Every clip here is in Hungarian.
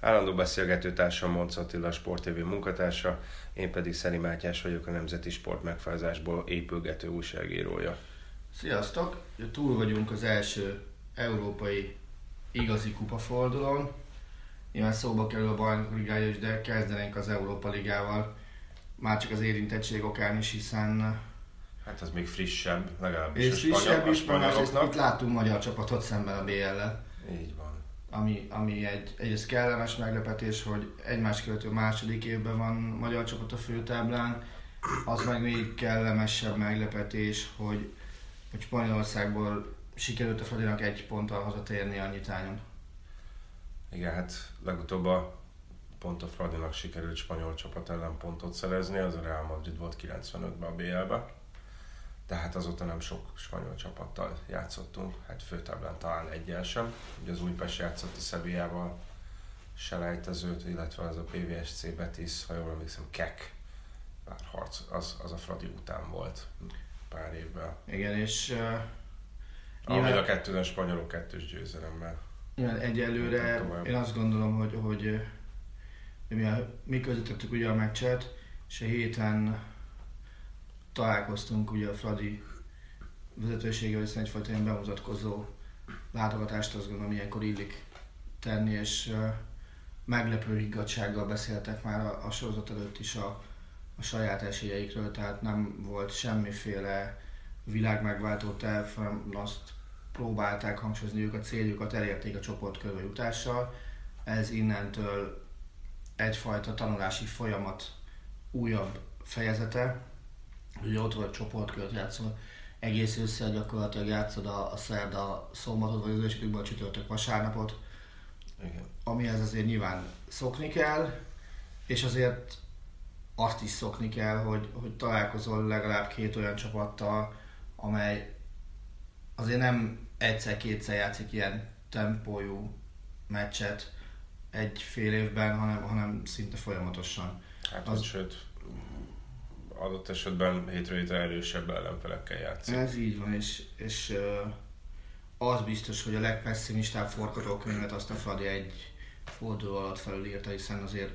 Állandó beszélgető társam Monc Attila, Sport TV munkatársa, én pedig Szeri Mátyás vagyok, a Nemzeti Sport megfázásból épülgető újságírója. Sziasztok! Túl vagyunk az első európai igazi kupafordulón. Nyilván szóba kerül a bajnok ligája is, de kezdenénk az Európa Ligával. Már csak az érintettség okán is, hiszen Hát az még frissebb, legalábbis és a frissebb spanyol, a is, másrészt itt spanyoloknak. láttunk magyar csapatot szemben a BL-lel, Így van. Ami, ami egy, egyrészt kellemes meglepetés, hogy egymás követő második évben van magyar csapat a főtáblán, az meg még kellemesebb meglepetés, hogy, hogy Spanyolországból sikerült a Fradinak egy ponttal hazatérni a nyitányon. Igen, hát legutóbb a pont a Fradinak sikerült spanyol csapat ellen pontot szerezni, az a Real Madrid volt 95-ben a BL-be. Tehát azóta nem sok spanyol csapattal játszottunk, hát főtáblán talán egyel sem. Ugye az Újpest játszott a Sevillával selejtezőt, illetve az a PVSC Betis, ha jól emlékszem, Kek párharc, az, az a Fradi után volt pár évvel. Igen, és uh, Nyilván- a kettőn spanyolok kettős győzelemmel. Igen, egyelőre én azt gondolom, hogy, hogy mi, a, mi közvetettük ugye a meccset, és a héten találkoztunk ugye a Fradi vezetőségével, hiszen egyfajta ilyen bemutatkozó látogatást azt gondolom ilyenkor illik tenni, és meglepő higgadsággal beszéltek már a, a sorozat előtt is a, a saját esélyeikről, tehát nem volt semmiféle világmegváltó terv, hanem azt próbálták hangsúlyozni, ők a céljukat elérték a csoportkörbe jutással. Ez innentől egyfajta tanulási folyamat újabb fejezete. Ugye ott volt csoportkört játszol, egész össze gyakorlatilag játszod a, a szerda szombatot, vagy az esetükben a csütörtök vasárnapot, Igen. amihez azért nyilván szokni kell, és azért azt is szokni kell, hogy, hogy találkozol legalább két olyan csapattal, amely azért nem egyszer-kétszer játszik ilyen tempójú meccset egy fél évben, hanem, hanem szinte folyamatosan. Hát az... sőt, adott esetben hétről hétre erősebb ellenfelekkel játszik. Ez így van, és, és az biztos, hogy a legpesszimistább forgatókönyvet azt a Fradi egy forduló alatt felülírta, hiszen azért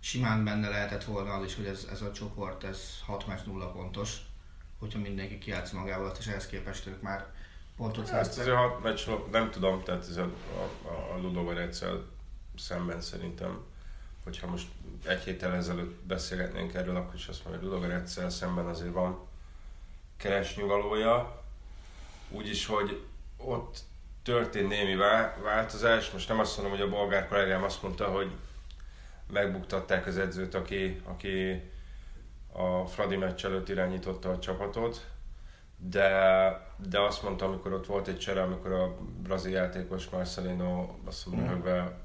simán benne lehetett volna az is, hogy ez, ez a csoport, ez 6 meccs 0 pontos, hogyha mindenki kiátsz magával, azt, és ehhez képest ők már pontot Ezt szereztek. azért hat meccs, nem tudom, tehát ez a, a, a Ludogorecel szemben szerintem, hogyha most egy héttel ezelőtt beszélgetnénk erről, akkor is azt mondom, hogy Ludogorecel szemben azért van keresnyugalója, úgyis, hogy ott történt némi vá- változás, most nem azt mondom, hogy a bolgár kollégám azt mondta, hogy megbuktatták az edzőt, aki, aki a Fradi meccs előtt irányította a csapatot, de, de azt mondta, amikor ott volt egy csere, amikor a brazil játékos Marcelino azt mondom, röhögve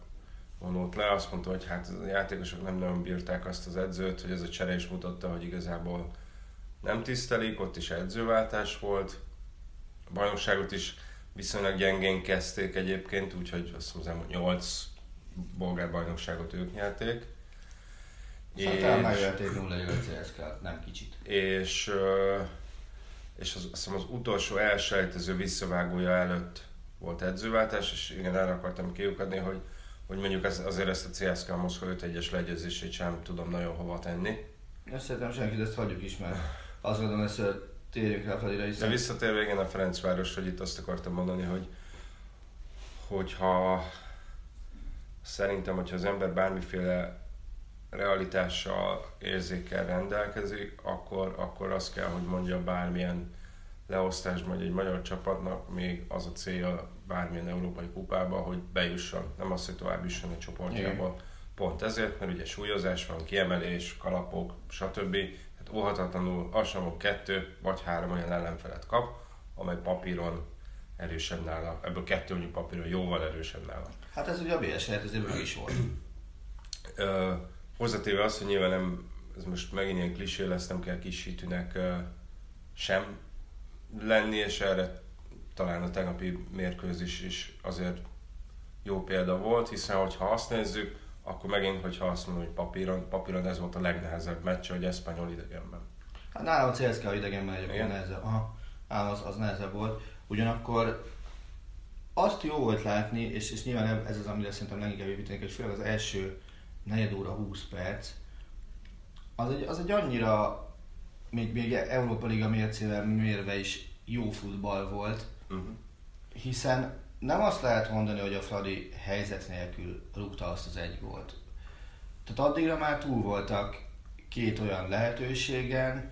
vonult le, azt mondta, hogy hát a játékosok nem nagyon bírták azt az edzőt, hogy ez a csere is mutatta, hogy igazából nem tisztelik, ott is edzőváltás volt. A bajnokságot is viszonylag gyengén kezdték egyébként, úgyhogy azt hiszem elmúlt 8 bolgár bajnokságot ők nyerték. Hát talán megölték 0 1 CSK, nem kicsit. és, és az, azt hiszem az utolsó elselejtező visszavágója előtt volt edzőváltás, és igen, erre akartam kiukadni, hogy, hogy mondjuk az, azért ezt a CSKA Moszkva 5-1-es leegyezését sem tudom nagyon hova tenni. Azt szerintem senki, de ezt hagyjuk is, mert azt gondolom, ezt térjünk rá a Fradira, De visszatérve igen a Ferencváros, hogy itt azt akartam mondani, hogy hogyha szerintem, hogyha az ember bármiféle realitással, érzékkel rendelkezik, akkor, akkor azt kell, hogy mondja bármilyen leosztásban, hogy egy magyar csapatnak még az a célja bármilyen európai kupába, hogy bejusson, nem az, hogy tovább jusson a csoportjába. Pont ezért, mert ugye súlyozás van, kiemelés, kalapok, stb. Tehát óhatatlanul Asamok kettő vagy három olyan ellenfelet kap, amely papíron erősebb nála. Ebből kettő mondjuk papíron jóval erősebb nála. Hát ez ugye a BS helyzetében meg is volt. Ö, hozzátéve azt, hogy nyilván nem, ez most megint ilyen klisé lesz, nem kell kis hitűnek ö, sem lenni, és erre talán a tegnapi mérkőzés is azért jó példa volt, hiszen hogyha azt nézzük, akkor megint, hogyha azt mondom, hogy papíron, papíron ez volt a legnehezebb meccs, hogy Espanyol idegenben. Hát nálam a CSKA idegenben egyébként nehezebb. Aha, nálam az, az nehezebb volt. Ugyanakkor azt jó volt látni, és, és nyilván ez az, amire szerintem leginkább építenek, hogy főleg az első negyed óra 20 perc, az egy, az egy annyira, még, még Európa Liga mércével mérve is jó futball volt, Uh-huh. hiszen nem azt lehet mondani, hogy a Fradi helyzet nélkül rúgta azt az egy gólt. Tehát addigra már túl voltak két olyan lehetőségen,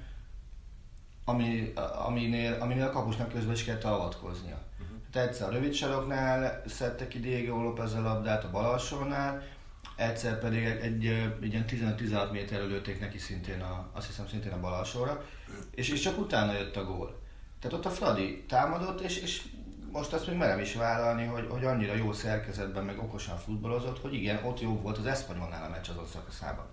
ami, aminél, aminél a kapusnak közben is kellett avatkoznia. Uh-huh. Tehát egyszer a rövid saroknál szedte ki Diego López a labdát, a bal alsónál, egyszer pedig egy, egy, egy ilyen 15-16 méterről lőtték neki szintén, a, azt hiszem szintén a bal alsóra, és, és csak utána jött a gól. Tehát ott a Fradi támadott, és, és most azt még merem is vállalni, hogy, hogy annyira jó szerkezetben, meg okosan futballozott, hogy igen, ott jó volt az Espanyolnál a meccs azon szakaszában.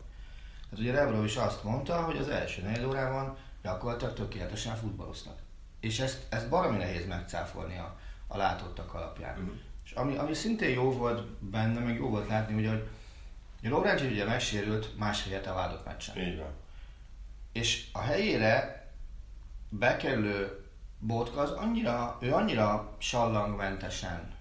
Tehát ugye Rebrov is azt mondta, hogy az első négy órában gyakorlatilag tökéletesen futballoztak. És ezt, ezt baromi nehéz megcáfolni a, a látottak alapján. Uh-huh. És ami, ami szintén jó volt benne, meg jó volt látni, ugye, hogy Lovrenci ugye megsérült másfél hete a vádott meccsen. Így van. És a helyére bekerülő Botka az annyira, ő annyira sallangmentesen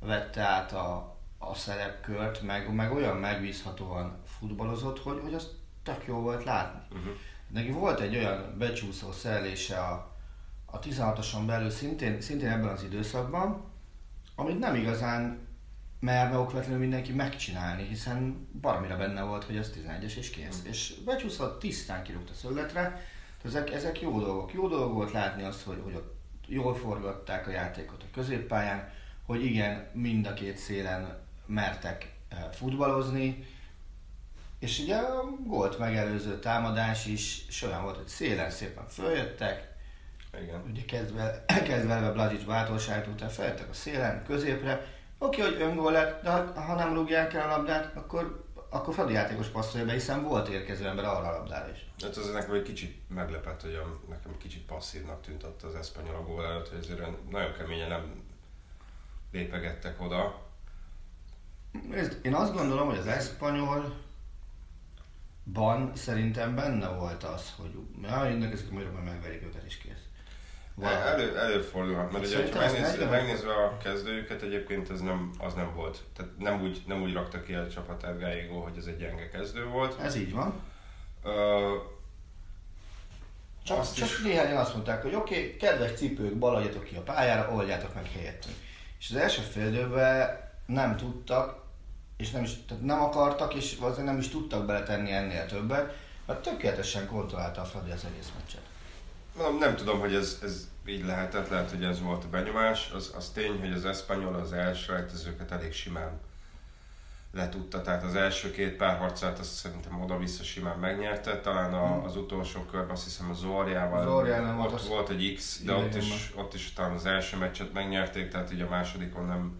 vette át a, a szerepkört, meg, meg olyan megbízhatóan futballozott, hogy, hogy az tök jó volt látni. Uh-huh. Neki volt egy olyan becsúszó szerelése a, a 16-oson belül szintén, szintén ebben az időszakban, amit nem igazán merne okvetlenül mindenki megcsinálni, hiszen baromira benne volt, hogy az 11-es és kész. És becsúszott, tisztán kirúgta szögletre, ezek, ezek jó dolgok. Jó dolog volt látni azt, hogy, hogy ott jól forgatták a játékot a középpályán, hogy igen, mind a két szélen mertek eh, futballozni, és ugye a gólt megelőző támadás is olyan volt, hogy szélen szépen följöttek, Igen. ugye kezdve, kezdve elve Blazic bátorságot után feljöttek a szélen, középre, oké, hogy öngól lett, de ha, ha nem rúgják el a labdát, akkor, akkor Fradi játékos passzolja be, hiszen volt érkező ember arra a labdára is. Hát az nekem egy kicsit meglepett, hogy a, nekem kicsit passzívnak tűnt ott az Espanyol a gól előtt, hogy azért nagyon keményen nem lépegettek oda. Nézd, én azt gondolom, hogy az Espanyol ban szerintem benne volt az, hogy ja, jönnek ezek majd megverik őket is kész. Valahogy. Elő, előfordulhat, mert ugye, ha Szerintem ezt megnéz, nem- megnézve a kezdőjüket, egyébként ez nem, az nem volt. Tehát nem úgy, nem úgy rakta ki a csapatát Gallego, hogy ez egy gyenge kezdő volt. Ez így van. Csak, Azt csak is. néhányan azt mondták, hogy oké, okay, kedves cipők, baladjatok ki a pályára, oldjátok meg helyettünk. És az első fél időben nem tudtak, és nem, is, tehát nem akartak, és valószínűleg nem is tudtak beletenni ennél többet, mert tökéletesen kontrollálta a Fradi az egész meccset. Mondom, nem tudom, hogy ez, ez így lehetett, lehet, hogy ez volt a benyomás. Az, az tény, hogy az Espanyol az első rejtezőket elég simán letudta, tehát az első két párharcát azt szerintem oda-vissza simán megnyerte, talán a, az utolsó körben azt hiszem a Zorjával Zorjánál volt ott az- volt egy X, de ott is, ott is talán az első meccset megnyerték, tehát így a másodikon nem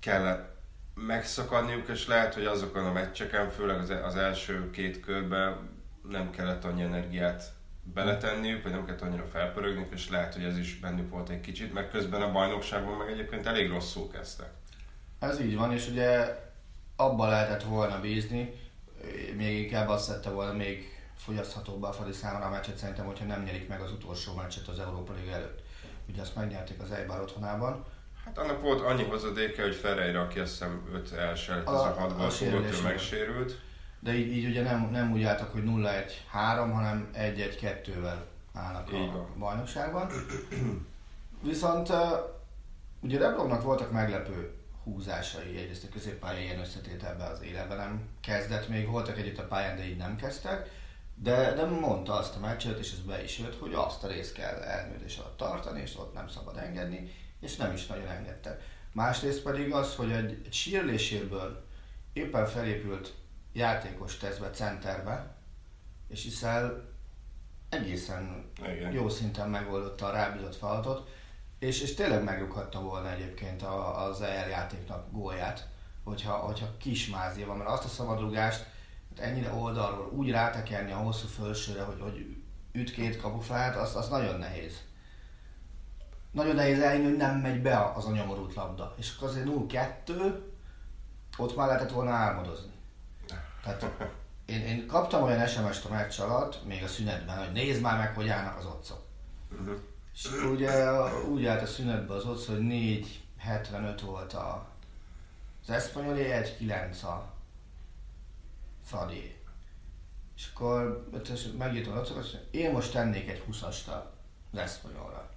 kellett megszakadniuk, és lehet, hogy azokon a meccseken, főleg az, az első két körben nem kellett annyi energiát beletenniük, vagy nem kellett annyira felpörögniük, és lehet, hogy ez is bennük volt egy kicsit, mert közben a bajnokságban meg egyébként elég rosszul kezdtek. Ez így van, és ugye abban lehetett volna bízni, még inkább azt tette volna még fogyaszthatóbbá a Fradi számára a meccset szerintem, hogyha nem nyerik meg az utolsó meccset az Európa Liga előtt. Ugye azt megnyerték az Eibar otthonában. Hát annak volt annyi hozadéke, hogy Ferreira, aki azt hiszem 5 első előtt, az A- a a 6 volt, sérülés ő megsérült. De így, így ugye nem, nem úgy álltak, hogy 0-1-3, hanem 1-1-2-vel állnak Így a van. bajnokságban. Viszont ugye Rebrovnak voltak meglepő húzásai, egyrészt a középpálya ilyen összetételben az életben nem kezdett még, voltak együtt a pályán, de így nem kezdtek, de, de mondta azt a meccset, és ez be is jött, hogy azt a részt kell elműdés alatt tartani, és ott nem szabad engedni, és nem is nagyon engedte. Másrészt pedig az, hogy egy, egy sírléséből éppen felépült játékos tesz centerbe, és hiszel egészen Igen. jó szinten megoldotta a rábízott feladatot, és, és tényleg megrúghatta volna egyébként a, az EL játéknak gólját, hogyha, hogyha kismázia van, mert azt a szabadrugást hát ennyire oldalról úgy rátekerni a hosszú fölsőre, hogy, hogy üt két kapufát, az, az nagyon nehéz. Nagyon nehéz elhinni, hogy nem megy be az a nyomorult labda. És akkor azért 0-2, ott már lehetett volna álmodozni. Tehát én, én kaptam olyan SMS-t a meccs alatt, még a szünetben, hogy nézd már meg, hogy állnak az otcok. Uh-huh. És ugye úgy állt a szünetbe az otc, hogy 4.75 volt a, az Eszpanyolé, 1.9 a Fradi. És akkor megírtam az hogy én most tennék egy 20-ast az Eszpanyolra.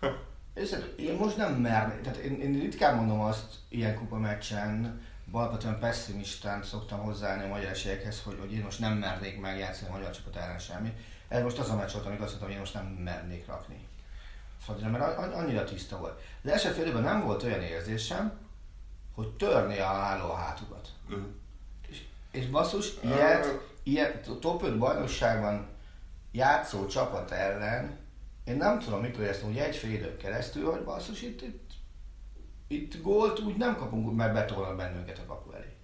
És én most nem mernék, tehát én, én ritkán mondom azt ilyen kupa meccsen, alapvetően pessimistán szoktam hozzáállni a magyar esélyekhez, hogy, hogy én most nem mernék megjátszani a magyar csapat ellen semmi. Ez most az a meccs volt, amikor azt mondtam, hogy én most nem mernék rakni. Fadira, mert annyira tiszta volt. Az első fél nem volt olyan érzésem, hogy törné a álló a hátukat. Uh-huh. És, és basszus, ilyet, ilyet top 5 bajnokságban játszó csapat ellen, én nem tudom mikor ezt hogy egy fél időn keresztül, hogy basszus, itt, itt, itt gólt úgy nem kapunk, mert betolnak bennünket a kapu elé.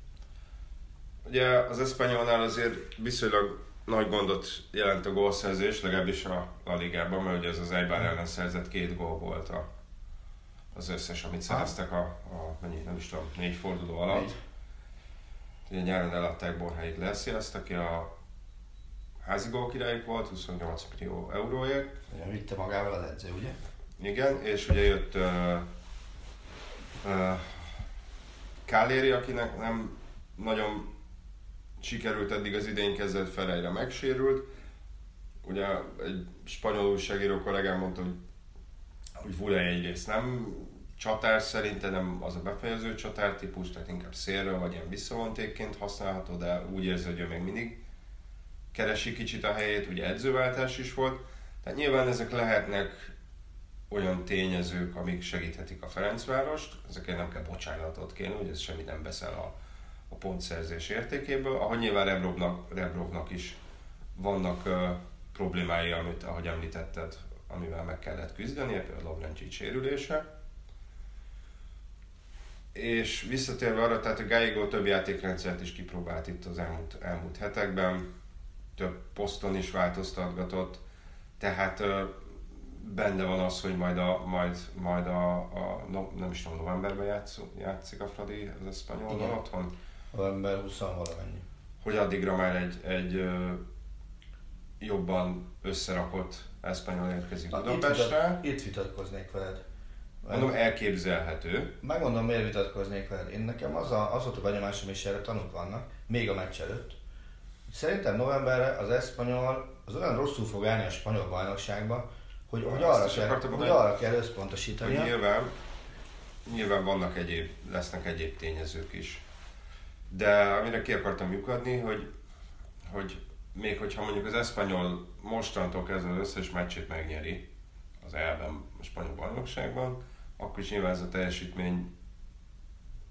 Ugye az Espanyolnál azért viszonylag nagy gondot jelent a gólszerzés, legalábbis a La Ligában, mert ugye ez az Eibar ellen szerzett két gól volt a, az összes, amit szereztek a, a mennyi, nem is tudom, négy forduló alatt. Négy. Ugye nyáron eladták Borja Iglesias, aki a házi királyuk volt, 28 millió euróért. Ugye vitte magával az edző, ugye? Igen, és ugye jött uh, uh, Káléri, akinek nem nagyon sikerült eddig az idén kezdett Ferreira megsérült. Ugye egy spanyol újságíró kollégám mondta, hogy, hogy Vule egyrészt nem csatár szerinte nem az a befejező csatár típus, tehát inkább szélről vagy ilyen visszavontékként használható, de úgy érzi, hogy ő még mindig keresi kicsit a helyét, ugye edzőváltás is volt. Tehát nyilván ezek lehetnek olyan tényezők, amik segíthetik a Ferencvárost, ezekért nem kell bocsánatot kérni, hogy ez semmit nem beszel a, a pontszerzés értékéből, ahogy nyilván Rebrovnak, Rebrovnak is vannak uh, problémái, amit, ahogy említetted, amivel meg kellett küzdeni, például Lovrencsics sérülése. És visszatérve arra, tehát a Gallego több játékrendszert is kipróbált itt az elmúlt, elmúlt hetekben, több poszton is változtatgatott, tehát uh, benne van az, hogy majd a, majd, majd a, a no, nem is tudom, novemberben játsz, játszik a Fradi az Espanyolban otthon. November 20 valamennyi. Hogy addigra már egy, egy jobban összerakott Espanyol érkezik Budapestre. Itt, itt vitatkoznék veled. Mondom, elképzelhető. Megmondom, miért vitatkoznék veled. Én nekem az, a, az volt a benyomásom, és erre tanúk vannak, még a meccs előtt. Szerintem novemberre az Espanyol az olyan rosszul fog állni a spanyol bajnokságba, hogy, hogy, arra, kell, hogy arra kell összpontosítani. Nyilván, nyilván vannak egyéb, lesznek egyéb tényezők is. De amire ki akartam lyukadni, hogy, hogy még hogyha mondjuk az Espanyol mostantól kezdve az összes meccsét megnyeri az elben a spanyol bajnokságban, akkor is nyilván ez a teljesítmény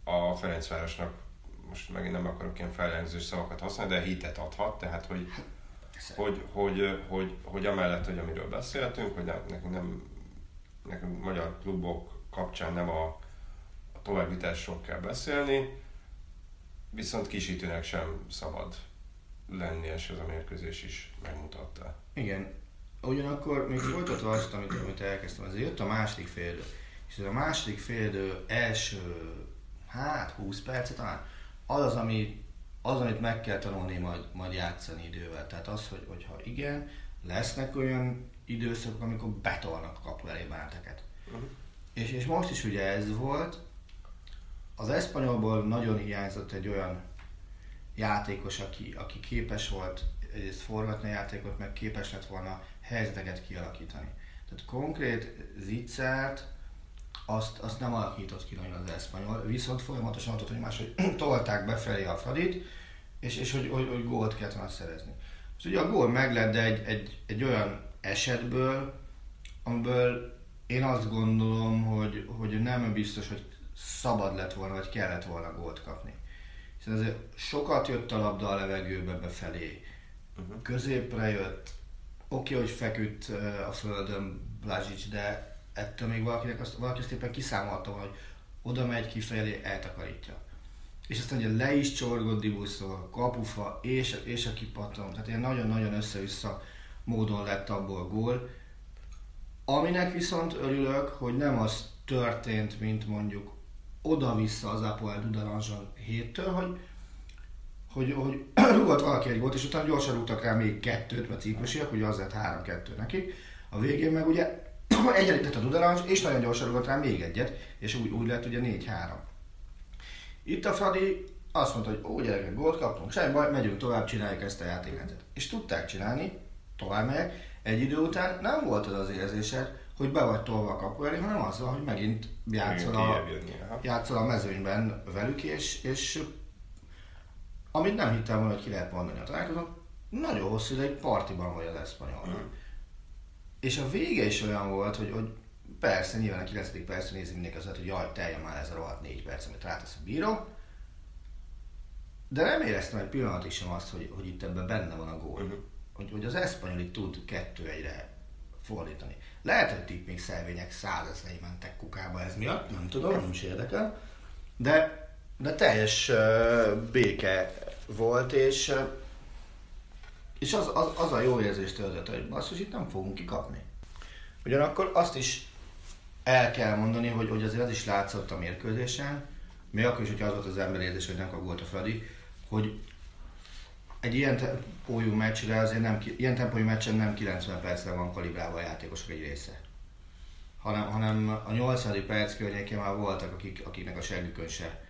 a Ferencvárosnak most megint nem akarok ilyen feljelzős szavakat használni, de hitet adhat, tehát hogy hogy, hogy, hogy, hogy amellett, hogy amiről beszéltünk, hogy nekünk, nem, nekünk magyar klubok kapcsán nem a, a továbbításról kell beszélni, viszont kisítőnek sem szabad lenni, és ez a mérkőzés is megmutatta. Igen. Ugyanakkor még folytatva azt, amit, amit elkezdtem, azért jött a második félidő. És ez a második félidő első, hát 20 percet talán, az az, ami az, amit meg kell tanulni majd, majd játszani idővel. Tehát az, hogy, hogyha igen, lesznek olyan időszakok, amikor betolnak a kapu elé bárteket. Uh-huh. És, és most is ugye ez volt, az Eszpanyolból nagyon hiányzott egy olyan játékos, aki, aki képes volt egyrészt forgatni a játékot, meg képes lett volna helyzeteket kialakítani. Tehát konkrét Zicsert azt, azt nem alakított ki nagyon az eszpanyol, viszont folyamatosan ott, hogy máshogy tolták befelé a Fradit, és, és hogy, hogy, hogy gólt kellett volna szerezni. És ugye a gól meglett, de egy, egy, egy olyan esetből, amiből én azt gondolom, hogy, hogy nem biztos, hogy szabad lett volna, vagy kellett volna gólt kapni. Hiszen azért sokat jött a labda a levegőbe befelé, uh-huh. középre jött, oké, okay, hogy feküdt a földön Blazsics, de ettől még valakinek azt, valaki azt éppen kiszámolta, hogy oda megy kifelé, eltakarítja. És aztán ugye le is csorgott Dibuszról, kapufa, és, és a kipatron. Tehát ilyen nagyon-nagyon össze-vissza módon lett abból gól. Aminek viszont örülök, hogy nem az történt, mint mondjuk oda-vissza az Apoel Dudaranzson héttől, hogy, hogy, hogy rúgott valaki egy volt, és utána gyorsan rúgtak rá még kettőt, mert ciprusiak, ugye az lett 3-2 nekik. A végén meg ugye egyenlített a Dudarancs, és nagyon gyorsan rúgott rá még egyet, és úgy, úgy lett ugye 4-3. Itt a Fradi azt mondta, hogy ó, gyerekek, gólt kaptunk, semmi baj, megyünk tovább, csináljuk ezt a játékrendet. És tudták csinálni, tovább megyek. Egy idő után nem volt az az érzésed, hogy be vagy tolva a kapu elé, hanem azzal, hogy megint játszol a, játszol a mezőnyben velük, és, és amit nem hittem volna, hogy ki lehet mondani a találkozón, nagyon hosszú ideig partiban vagy az eszpanyol. Mm. És a vége is olyan volt, hogy, hogy persze, nyilván a 9. percre nézi mindenki azért, hogy jaj, teljen már ez a rohadt 4 perc, amit rátesz a bíró. De nem éreztem egy pillanatig sem azt, hogy, hogy itt ebben benne van a gól. Uh-huh. Hogy, hogy az eszpanyol itt tud kettő egyre fordítani. Lehet, hogy itt még szelvények százezrei mentek kukába ez miatt, nem tudom, nem is érdekel. De, de teljes uh, béke volt, és, uh, és az, az, az, a jó érzést töltött, hogy basszus, itt nem fogunk kikapni. Ugyanakkor azt is el kell mondani, hogy, hogy azért az is látszott a mérkőzésen, még akkor is, hogyha az volt az ember érzés, hogy nem volt a Fradi, hogy egy ilyen tempójú meccsre azért nem, ilyen tempójú meccsen nem 90 percre van kalibrálva a játékosok egy része. Hanem, hanem a 80. perc környékén már voltak, akik, akiknek a seggükön se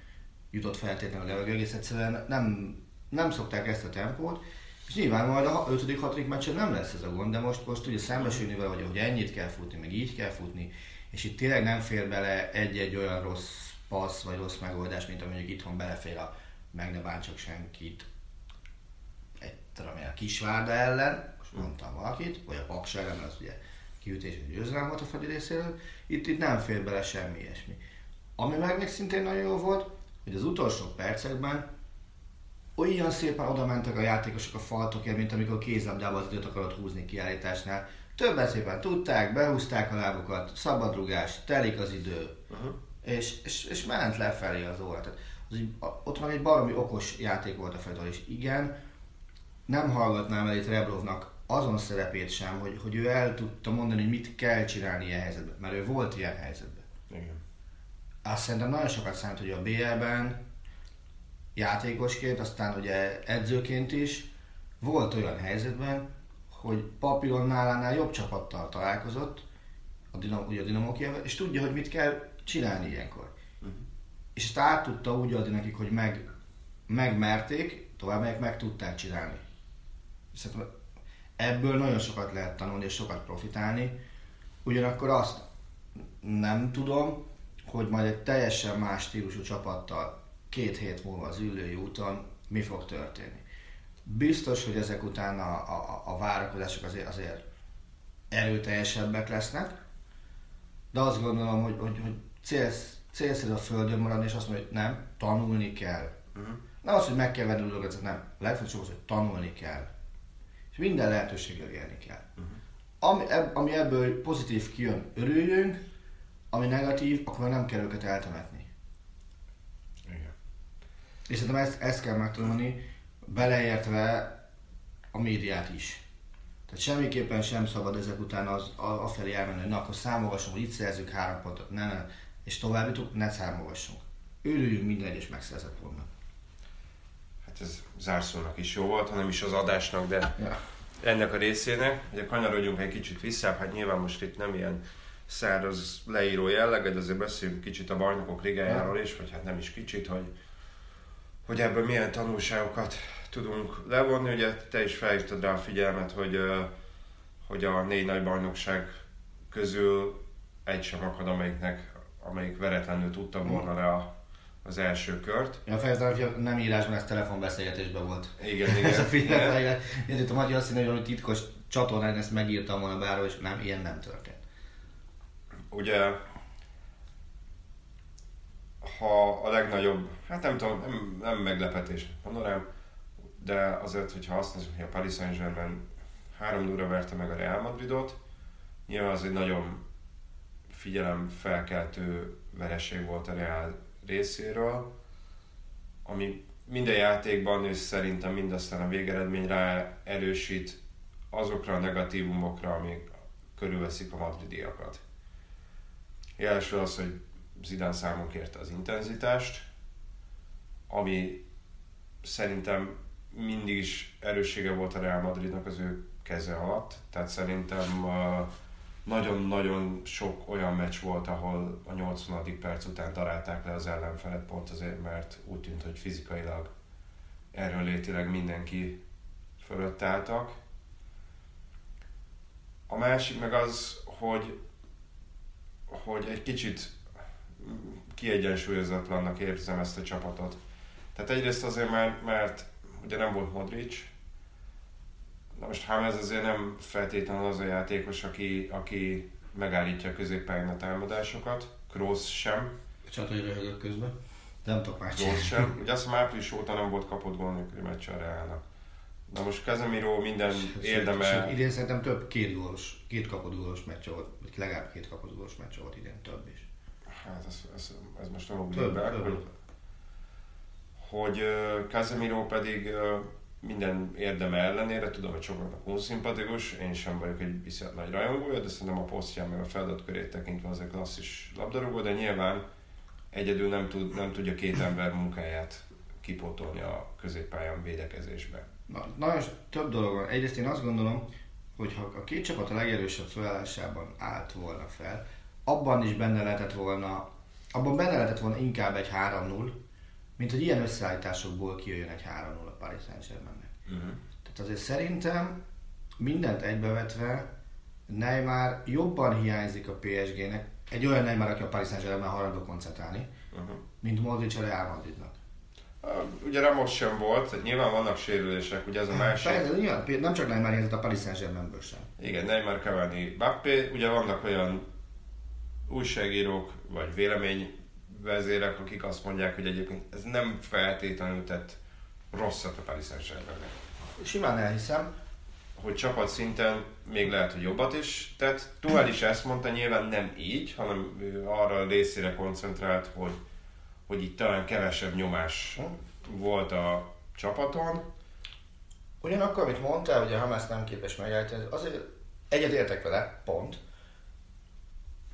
jutott feltétlenül a levegő, egész egyszerűen nem, nem szokták ezt a tempót, és nyilván majd a 5.-6. meccsen nem lesz ez a gond, de most, most ugye szembesülni vele, hogy, hogy ennyit kell futni, meg így kell futni, és itt tényleg nem fér bele egy-egy olyan rossz passz, vagy rossz megoldás, mint ami mondjuk itthon belefér a meg ne bántsak senkit egy tudom a Kisvárda ellen, most mondtam valakit, vagy a Paksa ellen, az ugye kiütés és győzelem volt a Fadi részéről, itt, itt nem fér bele semmi ilyesmi. Ami meg még szintén nagyon jó volt, hogy az utolsó percekben olyan szépen oda mentek a játékosok a faltokért, mint amikor kézlabdával az időt akarott húzni kiállításnál. Többet szépen tudták, behúzták a lábukat, szabadrugás, telik az idő, uh-huh. és, és, és ment lefelé az óra. Tehát az ott van egy baromi okos játék volt a Fedor, és igen, nem hallgatnám el itt Rebrovnak azon szerepét sem, hogy, hogy ő el tudta mondani, hogy mit kell csinálni ilyen helyzetben, mert ő volt ilyen helyzetben. Igen. Azt szerintem nagyon sokat számít, hogy a BL-ben játékosként, aztán ugye edzőként is volt olyan helyzetben, hogy papíron nálánál jobb csapattal találkozott, a Dinamo, ugye a Dinamo Kiev, és tudja, hogy mit kell csinálni ilyenkor. Uh-huh. És ezt át tudta úgy adni nekik, hogy meg, megmerték, tovább meg, meg tudták csinálni. Szerintem ebből nagyon sokat lehet tanulni és sokat profitálni. Ugyanakkor azt nem tudom, hogy majd egy teljesen más stílusú csapattal két hét múlva az ülői úton mi fog történni. Biztos, hogy ezek után a, a, a várakozások azért, azért erőteljesebbek lesznek, de azt gondolom, hogy, hogy, hogy célsz, célszerű a földön maradni, és azt mondja, hogy nem, tanulni kell. Uh-huh. Nem az, hogy meg kell venni dolgokat, nem. A legfontosabb az, hogy tanulni kell. És minden lehetőséggel élni kell. Uh-huh. Ami, ami ebből pozitív kijön, örüljünk, ami negatív, akkor nem kell őket eltemetni. Igen. És szerintem ezt, ezt kell megtanulni, beleértve a médiát is. Tehát semmiképpen sem szabad ezek után az, a, a felé elmenni, hogy na, akkor számolgassunk, hogy itt szerzünk három pontot, ne, ne, és tovább jutunk, ne számolgassunk. Örüljünk minden egyes megszerzett pontnak. Hát ez zárszónak is jó volt, hanem is az adásnak, de ennek a részének. Ugye kanyarodjunk egy kicsit vissza, hát nyilván most itt nem ilyen száraz leíró jelleged, azért beszéljünk kicsit a bajnokok ligájáról is, vagy hát nem is kicsit, hogy, hogy ebből milyen tanulságokat tudunk levonni. Ugye te is felhívtad rá a figyelmet, hogy, hogy a négy nagy bajnokság közül egy sem akad, amelyiknek amelyik veretlenül tudta volna le a, az első kört. Ja, fejeztem, hogy nem írásban, ez telefonbeszélgetésben volt. Igen, Ez a igen. figyelme, Érted, a azt hinné, hogy valami titkos csatornán ezt megírtam volna bárhol, és nem, ilyen nem történt. Ugye, ha a legnagyobb, hát nem tudom, nem, nem meglepetés mondanám, de azért, hogyha azt nézzük, hogy a Paris Saint-Germain három 0 verte meg a Real Madridot, nyilván az egy nagyon figyelemfelkeltő vereség volt a Real részéről, ami minden játékban és szerintem mindaztán a végeredmény rá erősít azokra a negatívumokra, amik körülveszik a madridiakat. Első az, hogy Zidane számon kérte az intenzitást, ami szerintem mindig is erőssége volt a Real Madridnak az ő keze alatt. Tehát szerintem uh, nagyon-nagyon sok olyan meccs volt, ahol a 80. perc után találták le az ellenfelet pont azért, mert úgy tűnt, hogy fizikailag erőnlétileg mindenki fölött álltak. A másik meg az, hogy, hogy egy kicsit kiegyensúlyozatlannak érzem ezt a csapatot. Tehát egyrészt azért, mert, mert ugye nem volt Modric, Na most James azért nem feltétlenül az a játékos, aki, aki megállítja a középpályán a támadásokat. Kroos sem. Hogy röhögök közben. Nem tudok más Kroos sem. Ugye azt hiszem április óta nem volt kapott gól nélküli meccs a Realnak. Na most Casemiro minden érdeme... Idén szerintem több két gólos, két kapott gólos meccs volt, vagy legalább két kapott gólos meccs volt idén, több is. Hát ez, ez, ez most nem ugrik be, hogy, hogy Casemiro pedig minden érdeme ellenére, tudom, hogy sokaknak unszimpatikus, én sem vagyok egy viszont nagy rajongója, de szerintem a posztján meg a feladatkörét tekintve az egy klasszis labdarúgó, de nyilván egyedül nem, tud, nem tudja két ember munkáját kipótolni a középpályán védekezésbe. Na, nagyon több dolog van. Egyrészt én azt gondolom, hogy ha a két csapat a legerősebb felállásában állt volna fel, abban is benne lehetett volna, abban benne lehetett volna inkább egy 3-0, mint hogy ilyen összeállításokból kijöjjön egy 3-0 a Paris Saint-Germainnek. Uh-huh. Tehát azért szerintem mindent egybevetve Neymar jobban hiányzik a PSG-nek, egy olyan Neymar, aki a Paris Saint-Germain hajlandó koncentrálni, Uh-huh. mint Modric a Real Madridnak. Ugye Ramos sem volt, tehát nyilván vannak sérülések, ugye ez a másik. Persze, nyilván, nem csak Neymar hiányzott a Paris Saint-Germainből sem. Igen, Neymar, Cavani, Mbappé, ugye vannak olyan újságírók, vagy véleményvezérek, akik azt mondják, hogy egyébként ez nem feltétlenül tett rosszat a Paris Saint-Germainnek. Simán elhiszem, Hogy csapat szinten még lehet, hogy jobbat is tett. Tuchel is ezt mondta, nyilván nem így, hanem arra a részére koncentrált, hogy, hogy itt talán kevesebb nyomás volt a csapaton. Ugyanakkor, amit mondtál, hogy a Hamas nem képes megállítani, azért egyet értek vele, pont.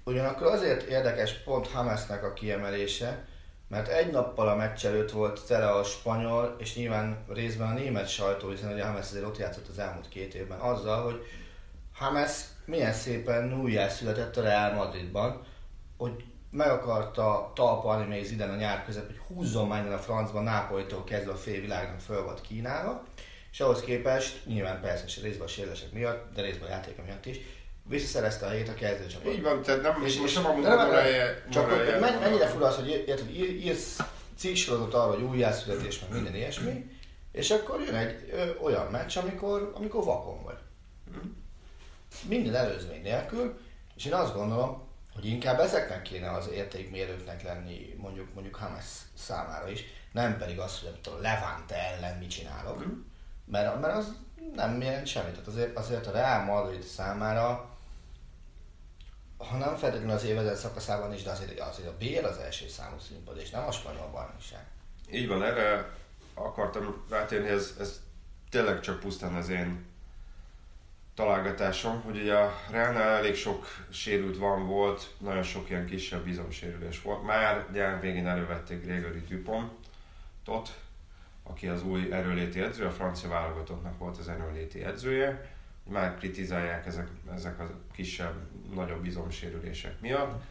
Ugyanakkor azért érdekes pont Hamasnak a kiemelése, mert egy nappal a meccs előtt volt tele a spanyol, és nyilván részben a német sajtó, hiszen ugye Hamas azért ott játszott az elmúlt két évben, azzal, hogy Hamas milyen szépen újjá született a Real Madridban, hogy meg akarta talpalni még Zidane a nyár között, hogy húzzon már innen a francban, Nápolytól kezdve a fél világnak föl volt Kínálva, és ahhoz képest, nyilván persze részben a sérülések miatt, de részben a játéka miatt is, visszaszerezte a hét a kezdőcsapat. Így van, tehát nem, És, most nem a nem- munkamorája... Csak hogy men- mennyire fura az, hogy érted, ír- írsz cikksorozatot arra, hogy újjászületés, meg minden ilyesmi, és akkor jön egy ö, olyan meccs, amikor, amikor vakon vagy. Minden előzmény nélkül, és én azt gondolom, hogy inkább ezeknek kéne az értékmérőknek lenni, mondjuk mondjuk Hamas számára is, nem pedig az, hogy amit a Levante ellen mit csinálok. Mert, mert az nem jelent semmit. Tehát azért, azért a Real Madrid számára ha nem feltétlenül az évezet szakaszában is, de azért, azért a BL az első számú színpad, és nem a spanyol bajnokság. Így van, erre akartam rátérni, ez, ez tényleg csak pusztán az én találgatásom, hogy ugye a Reálnál elég sok sérült van volt, nagyon sok ilyen kisebb bizomsérülés volt. Már nyár végén elővették Gregory Dupontot, aki az új erőléti edző, a francia válogatottnak volt az erőléti edzője. Már kritizálják ezek, ezek a kisebb, nagyobb bizomsérülések miatt.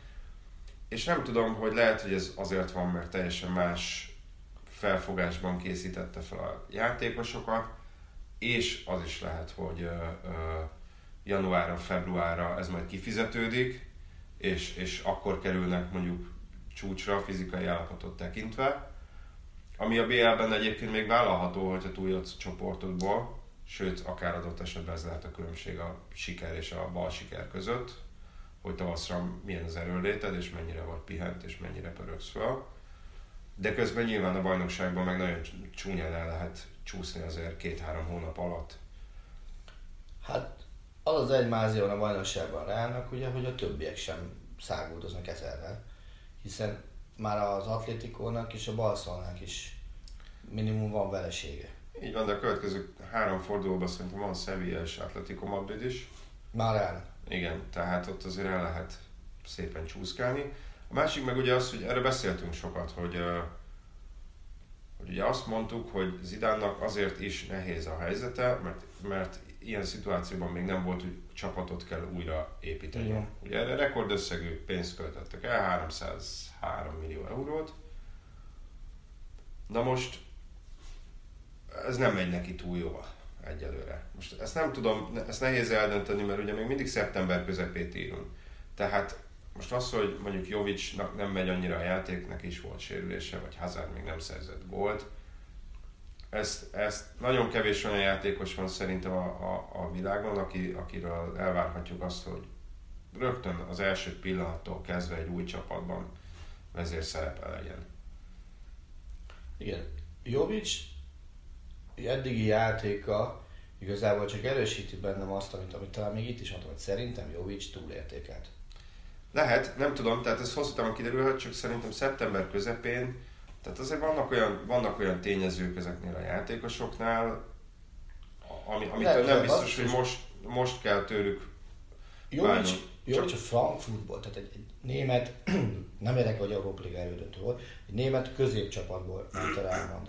És nem tudom, hogy lehet, hogy ez azért van, mert teljesen más felfogásban készítette fel a játékosokat, és az is lehet, hogy ö, ö, januárra, februárra ez majd kifizetődik, és, és akkor kerülnek mondjuk csúcsra fizikai állapotot tekintve. Ami a BL-ben egyébként még vállalható, hogyha túljutsz a csoportodból, sőt, akár adott esetben ez lehet a különbség a siker és a bal siker között, hogy tavaszra milyen az erőléted, és mennyire vagy pihent, és mennyire pörögsz fel. De közben nyilván a bajnokságban meg nagyon csúnyán el lehet csúszni azért két-három hónap alatt. Hát az az egy mázion a bajnokságban rának, ugye, hogy a többiek sem száguldoznak ezerrel. Hiszen már az Atlétikónak és a Balszónak is minimum van veresége. Így van, de a következő három fordulóban szerintem van Sevilla és Atletico Madrid is. Már el. Igen, tehát ott azért el lehet szépen csúszkálni. A másik meg ugye az, hogy erre beszéltünk sokat, hogy, hogy ugye azt mondtuk, hogy Zidánnak azért is nehéz a helyzete, mert, mert ilyen szituációban még nem volt, hogy csapatot kell újra építeni. Igen. Ugye erre rekordösszegű pénzt költöttek el, 303 millió eurót. Na most ez nem megy neki túl jól egyelőre. Most ezt nem tudom, ezt nehéz eldönteni, mert ugye még mindig szeptember közepét írunk. Tehát most az, hogy mondjuk Jovicsnak nem megy annyira a játéknak is volt sérülése, vagy Hazard még nem szerzett gólt, ezt, ezt nagyon kevés olyan játékos van szerintem a, a, a világon, aki, akiről elvárhatjuk azt, hogy rögtön az első pillanattól kezdve egy új csapatban vezérszerepe legyen. Igen. Jovic eddigi játéka igazából csak erősíti bennem azt, amit, amit talán még itt is mondtam, hogy szerintem Jovic túlértékelt. Lehet, nem tudom, tehát ez hosszú távon kiderülhet, csak szerintem szeptember közepén, tehát azért vannak olyan, vannak olyan tényezők ezeknél a játékosoknál, ami, amitől nem biztos, hogy most, most kell tőlük Jovic, Jovic a Frankfurtból, tehát egy, egy német, nem érdekel, hogy Európa Liga elődöntő volt, egy német középcsapatból a Real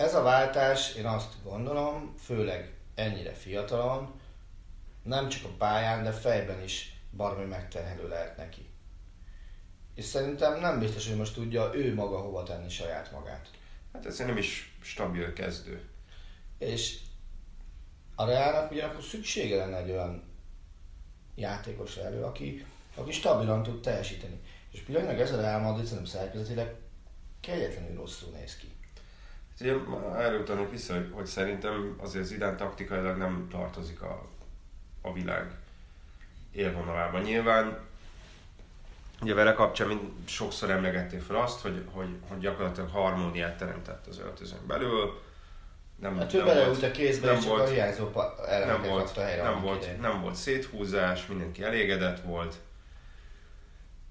Ez a váltás, én azt gondolom, főleg ennyire fiatalon, nem csak a pályán, de fejben is barmi megterhelő lehet neki. És szerintem nem biztos, hogy most tudja ő maga hova tenni saját magát. Hát ez nem is stabil kezdő. És a Reálnak ugyanakkor szüksége lenne egy olyan játékosra elő, aki, aki stabilan tud teljesíteni. És pillanatnyilag ez a Real Madrid szerintem szerkezetileg kegyetlenül rosszul néz ki. Ugye erről tanulok vissza, hogy, hogy szerintem azért Zidane taktikailag nem tartozik a, a világ élvonalában. Nyilván ugye vele kapcsán mind sokszor emlegették fel azt, hogy, hogy, hogy gyakorlatilag harmóniát teremtett az öltözön belül. Nem, hát ő beleült a kézbe, nem volt, a hiányzó nem volt, a helyre nem volt, nem volt széthúzás, mindenki elégedett volt.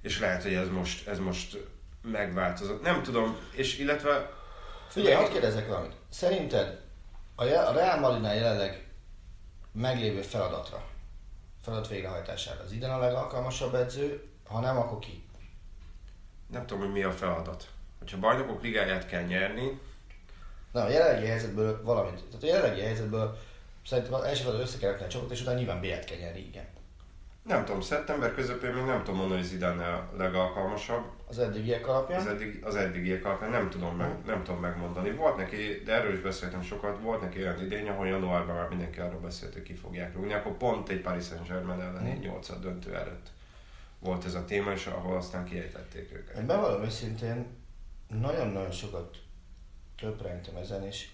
És lehet, hogy ez most, ez most megváltozott. Nem tudom, és illetve... Figyelj, hadd kérdezek valamit. Szerinted a Real Madridnál jelenleg meglévő feladatra feladat végrehajtására. Az iden a legalkalmasabb edző, ha nem, akkor ki? Nem tudom, hogy mi a feladat. Hogyha bajnokok ligáját kell nyerni... Na, a jelenlegi helyzetből valamit. Tehát a jelenlegi helyzetből szerintem az első feladat össze kell a csapat, és utána nyilván B-et kell nyerni, igen. Nem tudom, szeptember közepén még nem tudom mondani, hogy Zidane a legalkalmasabb. Az eddigiek alapján? Az, eddig, az eddigiek alapján nem tudom, meg, nem tudom megmondani. Volt neki, de erről is beszéltem sokat, volt neki olyan idény, ahol januárban már mindenki arról beszélt, hogy ki fogják rúgni. Akkor pont egy Paris Saint-Germain elleni hmm. 8 döntő előtt volt ez a téma, és ahol aztán kiejtették őket. Én bevallom őszintén, nagyon-nagyon sokat töprengtem ezen, is.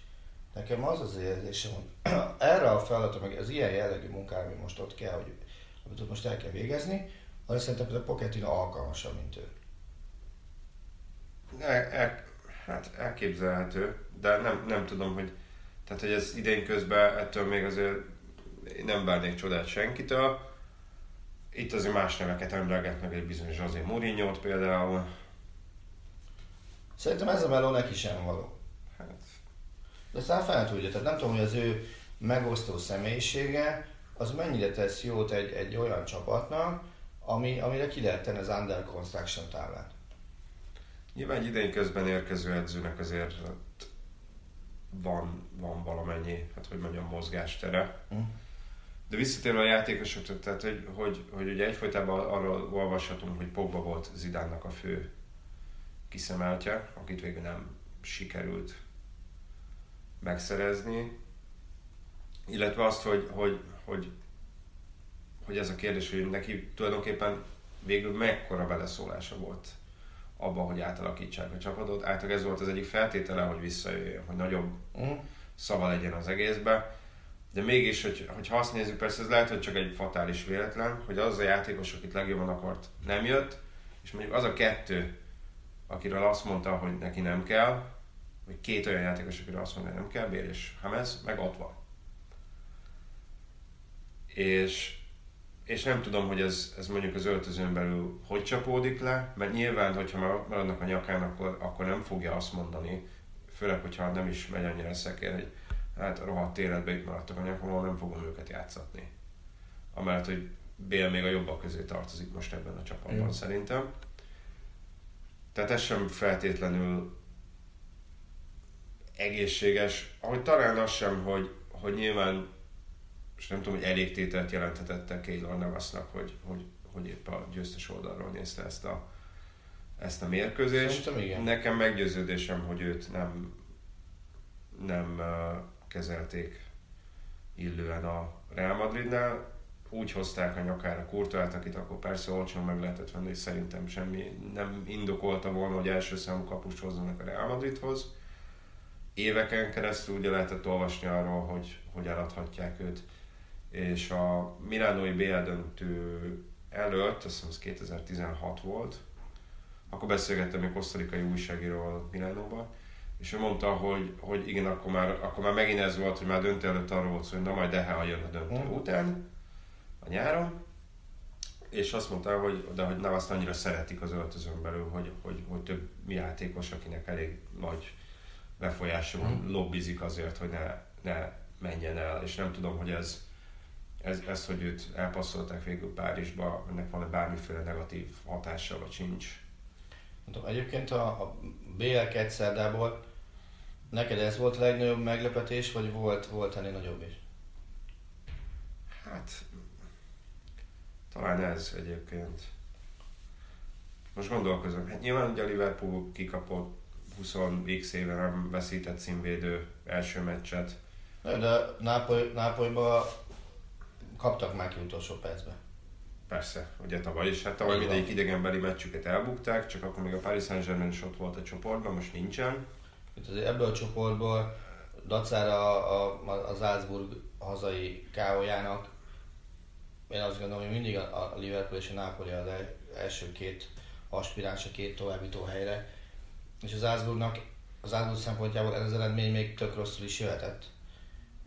nekem az az érzésem, hogy erre a feladatra, meg az ilyen jellegű munkára, ami most ott kell, hogy amit ott most el kell végezni, arra szerintem a Pochettino alkalmasabb, mint ő. El, el, hát elképzelhető, de nem, nem tudom, hogy tehát, hogy ez idén közben ettől még azért nem várnék csodát senkitől. Itt azért más neveket emleget meg egy bizonyos José mourinho például. Szerintem ez a meló neki sem való. Hát. De aztán fel tudja, tehát nem tudom, hogy az ő megosztó személyisége, az mennyire tesz jót egy, egy olyan csapatnak, ami, amire ki lehet tenni az under construction táblát. Nyilván egy idején közben érkező edzőnek azért van, van valamennyi, hát hogy mondjam, mozgástere. Mm. De visszatérve a játékosokra, tehát hogy, hogy, hogy ugye egyfolytában arról olvashatunk, hogy Pogba volt Zidánnak a fő kiszemeltje, akit végül nem sikerült megszerezni. Illetve azt, hogy, hogy, hogy, hogy ez a kérdés, hogy neki tulajdonképpen végül mekkora beleszólása volt abba, hogy átalakítsák a csapatot. Általában ez volt az egyik feltétele, hogy visszajöjjön, hogy nagyobb Uh-huh. szava legyen az egészbe. De mégis, hogy, ha azt nézzük, persze ez lehet, hogy csak egy fatális véletlen, hogy az a játékos, akit legjobban akart, nem jött, és mondjuk az a kettő, akiről azt mondta, hogy neki nem kell, vagy két olyan játékos, akiről azt mondta, hogy nem kell, Bér és Hamez, meg ott van. És, és nem tudom, hogy ez, ez mondjuk az öltözőn belül hogy csapódik le, mert nyilván, hogyha maradnak a nyakán, akkor, akkor nem fogja azt mondani, főleg, hogyha nem is megy annyira szekér, hogy hát a rohadt életbe itt maradtak a nyakomon, nem fogom őket játszatni. Amellett, hogy Bél még a jobbak közé tartozik most ebben a csapatban Jó. szerintem. Tehát ez sem feltétlenül egészséges, ahogy talán az sem, hogy, hogy nyilván, és nem tudom, hogy elég tételt jelenthetette Keylor Navasnak, hogy, hogy, hogy épp a győztes oldalról nézte ezt a, ezt a mérkőzést. Szerintem igen. Nekem meggyőződésem, hogy őt nem, nem uh, kezelték illően a Real Madridnál. Úgy hozták a nyakára Kurtoát, akit akkor persze olcsón meg lehetett venni, és szerintem semmi nem indokolta volna, hogy első számú kapust hozzanak a Real Madridhoz. Éveken keresztül ugye lehetett olvasni arról, hogy hogy eladhatják őt, és a Milánói BL döntő előtt, azt hiszem ez 2016 volt, akkor beszélgettem egy kosztarikai újságíróval Milánóban, és ő mondta, hogy, hogy igen, akkor már, akkor már megint ez volt, hogy már döntő előtt arról volt szó, hogy na majd de ha jön a döntő Mhm. után, a nyáron, és azt mondta, hogy, de hogy Navaszt annyira szeretik az öltözön belül, hogy, hogy, hogy több játékos, akinek elég nagy befolyása van, Mhm. lobbizik azért, hogy ne, ne menjen el, és nem tudom, hogy ez, ez, ez hogy őt elpasszolták végül Párizsba, ennek van-e bármiféle negatív hatása, vagy sincs. Nem tudom, egyébként a, a BL Ketszerdából neked ez volt a legnagyobb meglepetés, vagy volt, volt ennél nagyobb is? Hát, talán ez egyébként. Most gondolkozom, hát nyilván ugye a Liverpool kikapott 20x éve nem veszített színvédő első meccset. De, de Nápoly, Nápolyba kaptak már ki utolsó percben. Persze, ugye tavaly is, hát tavaly mindegyik idegenbeli meccsüket elbukták, csak akkor még a Paris Saint-Germain is ott volt a csoportban, most nincsen. Itt azért ebből a csoportból dacára a, a, a Salzburg hazai káójának én azt gondolom, hogy mindig a, a Liverpool és a Napoli az el, első két aspiráns a két továbbító helyre. És az Salzburgnak az Salzburg szempontjából ez az eredmény még tök rosszul is jöhetett.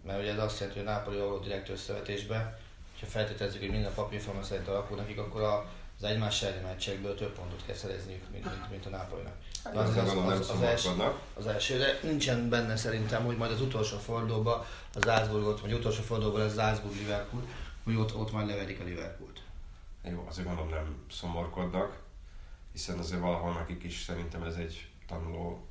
Mert ugye ez azt jelenti, hogy a Napoli való direkt összevetésbe, ha feltételezzük, hogy minden papírforma szerint alakul nekik, akkor a, az egymás elleni meccsekből több pontot kell szerezniük, mint, mint, mint a Nápolynak. Hát az, az, az, az, első, az első, de nincsen benne szerintem, hogy majd az utolsó fordulóban az Salzburgot, vagy utolsó fordulóban az Salzburg Liverpool, hogy ott, ott majd levedik a Liverpoolt. Jó, azért gondolom nem szomorkodnak, hiszen azért valahol nekik is szerintem ez egy tanuló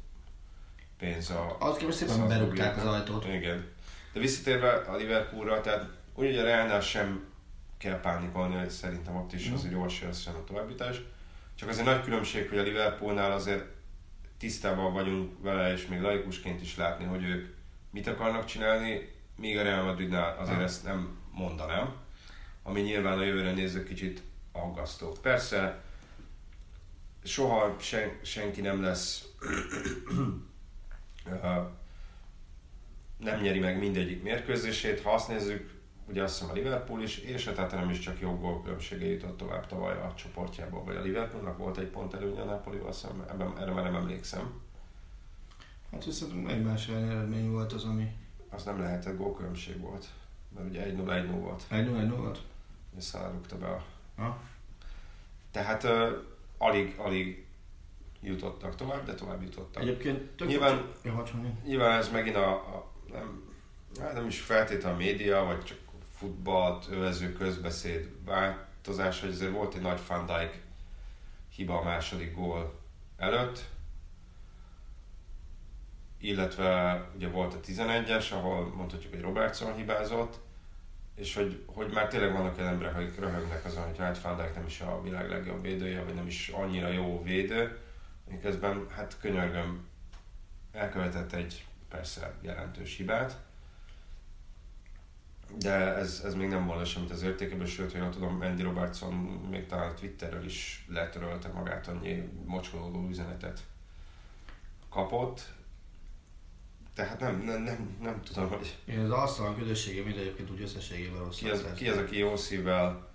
pénz a... Az képest szépen berúgták az ajtót. Igen. De visszatérve a Liverpoolra, tehát úgy, a Realnál sem kell pánikolni, hogy szerintem ott is azért jó esélye lesz sem a továbbítás. Csak azért nagy különbség, hogy a Liverpoolnál azért tisztában vagyunk vele, és még laikusként is látni, hogy ők mit akarnak csinálni, míg a Real Madridnál azért Ah. ezt nem mondanám, ami nyilván a jövőre nézve kicsit aggasztó. Persze, soha sen, senki nem lesz nem nyeri meg mindegyik mérkőzését. Ha azt nézzük, ugye azt hiszem a Liverpool is, és a Tottenham is csak jobb gól különbsége jutott tovább tavaly a csoportjából, vagy a Liverpoolnak volt egy pont előnye a Napolival szemben, ebben, erre már nem emlékszem. Hát viszont egymás eredmény volt az, ami Az nem lehetett gólkülönbség volt, mert ugye 1-0-1-0 volt, 1-0 volt. és Salah rúgta be a... Ha? Tehát uh, alig, alig jutottak tovább, de tovább jutottak. Egyébként tök Nyilván- mondjam. Nyilván ez megint a, a nem, hát nem is feltétlenül a média, vagy csak futballt övező közbeszéd változás, hogy azért volt egy nagy Van Dijk hiba a második gól előtt, illetve ugye volt a 11-es, ahol mondhatjuk, hogy Robertson hibázott, és hogy, hogy már tényleg vannak olyan emberek, akik röhögnek azon, hogy hát Van Dijk nem is a világ legjobb védője, vagy nem is annyira jó védő, miközben hát könyörgöm, elkövetett egy persze jelentős hibát, de ez, ez még nem volna semmit az értékében, sőt, hogy tudom, Andy Robertson még talán Twitterről is letörölte magát, annyi mocskolódó üzenetet kapott. Tehát nem, nem, nem, nem tudom, hogy Én az Arsenal közössége mind egyébként úgy összességében rossz. ki az, ki az, aki jó szívvel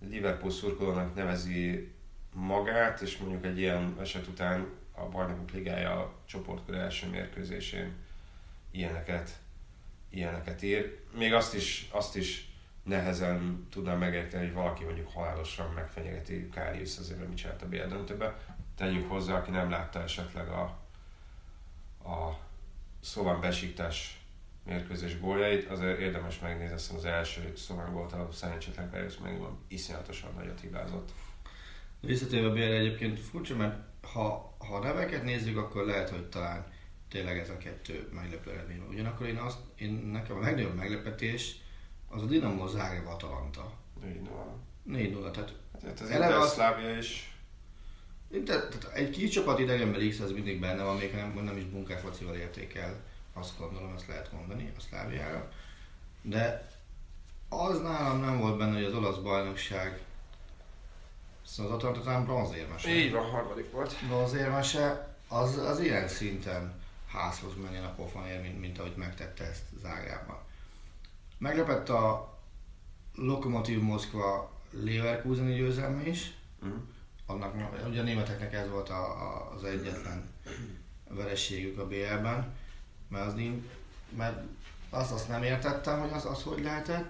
Liverpool szurkolónak nevezi magát, és mondjuk egy ilyen eset után a Bajnokok Ligája csoportkör első mérkőzésén ilyeneket, ilyeneket ír. Még azt is, azt is nehezen tudnám megérteni, hogy valaki mondjuk halálosan megfenyegeti Káriusz azért, hogy mit csinált a BL döntőbe. Tegyük hozzá, aki nem látta esetleg a, a Szóval Besiktas mérkőzés góljait, azért érdemes megnézni, azt az első Szóval volt a szerencsétlen Káriusz meg iszonyatosan nagyot hibázott. Visszatérve a BL egyébként furcsa, mert ha, ha a neveket nézzük, akkor lehet, hogy talán tényleg ez a kettő meglepő eredmény. van. Ugyanakkor én azt, én nekem a legnagyobb meglepetés az a Dinamo Zágráb Atalanta. Így van. 4-0, tehát Hát az Eleve az- is Én te- tehát egy kis csapat idegenben X az mindig benne van, még nem, nem is bunkár focival értékel, azt gondolom, ezt lehet mondani a Szláviára. De az nálam nem volt benne, hogy az olasz bajnokság Szóval az Atalanta talán bronzérmese. így van, harmadik volt. Bronzérmese, az, az ilyen szinten házhoz menjen a pofonért, mint, mint ahogy megtette ezt Zágrában. Meglepett a Lokomotív Moszkva Leverkuseni győzelme is, Mhm. annak, ugye a németeknek ez volt a, a, az egyetlen vereségük a BL-ben, mert, az mert azt, azt nem értettem, hogy az, az hogy lehetett,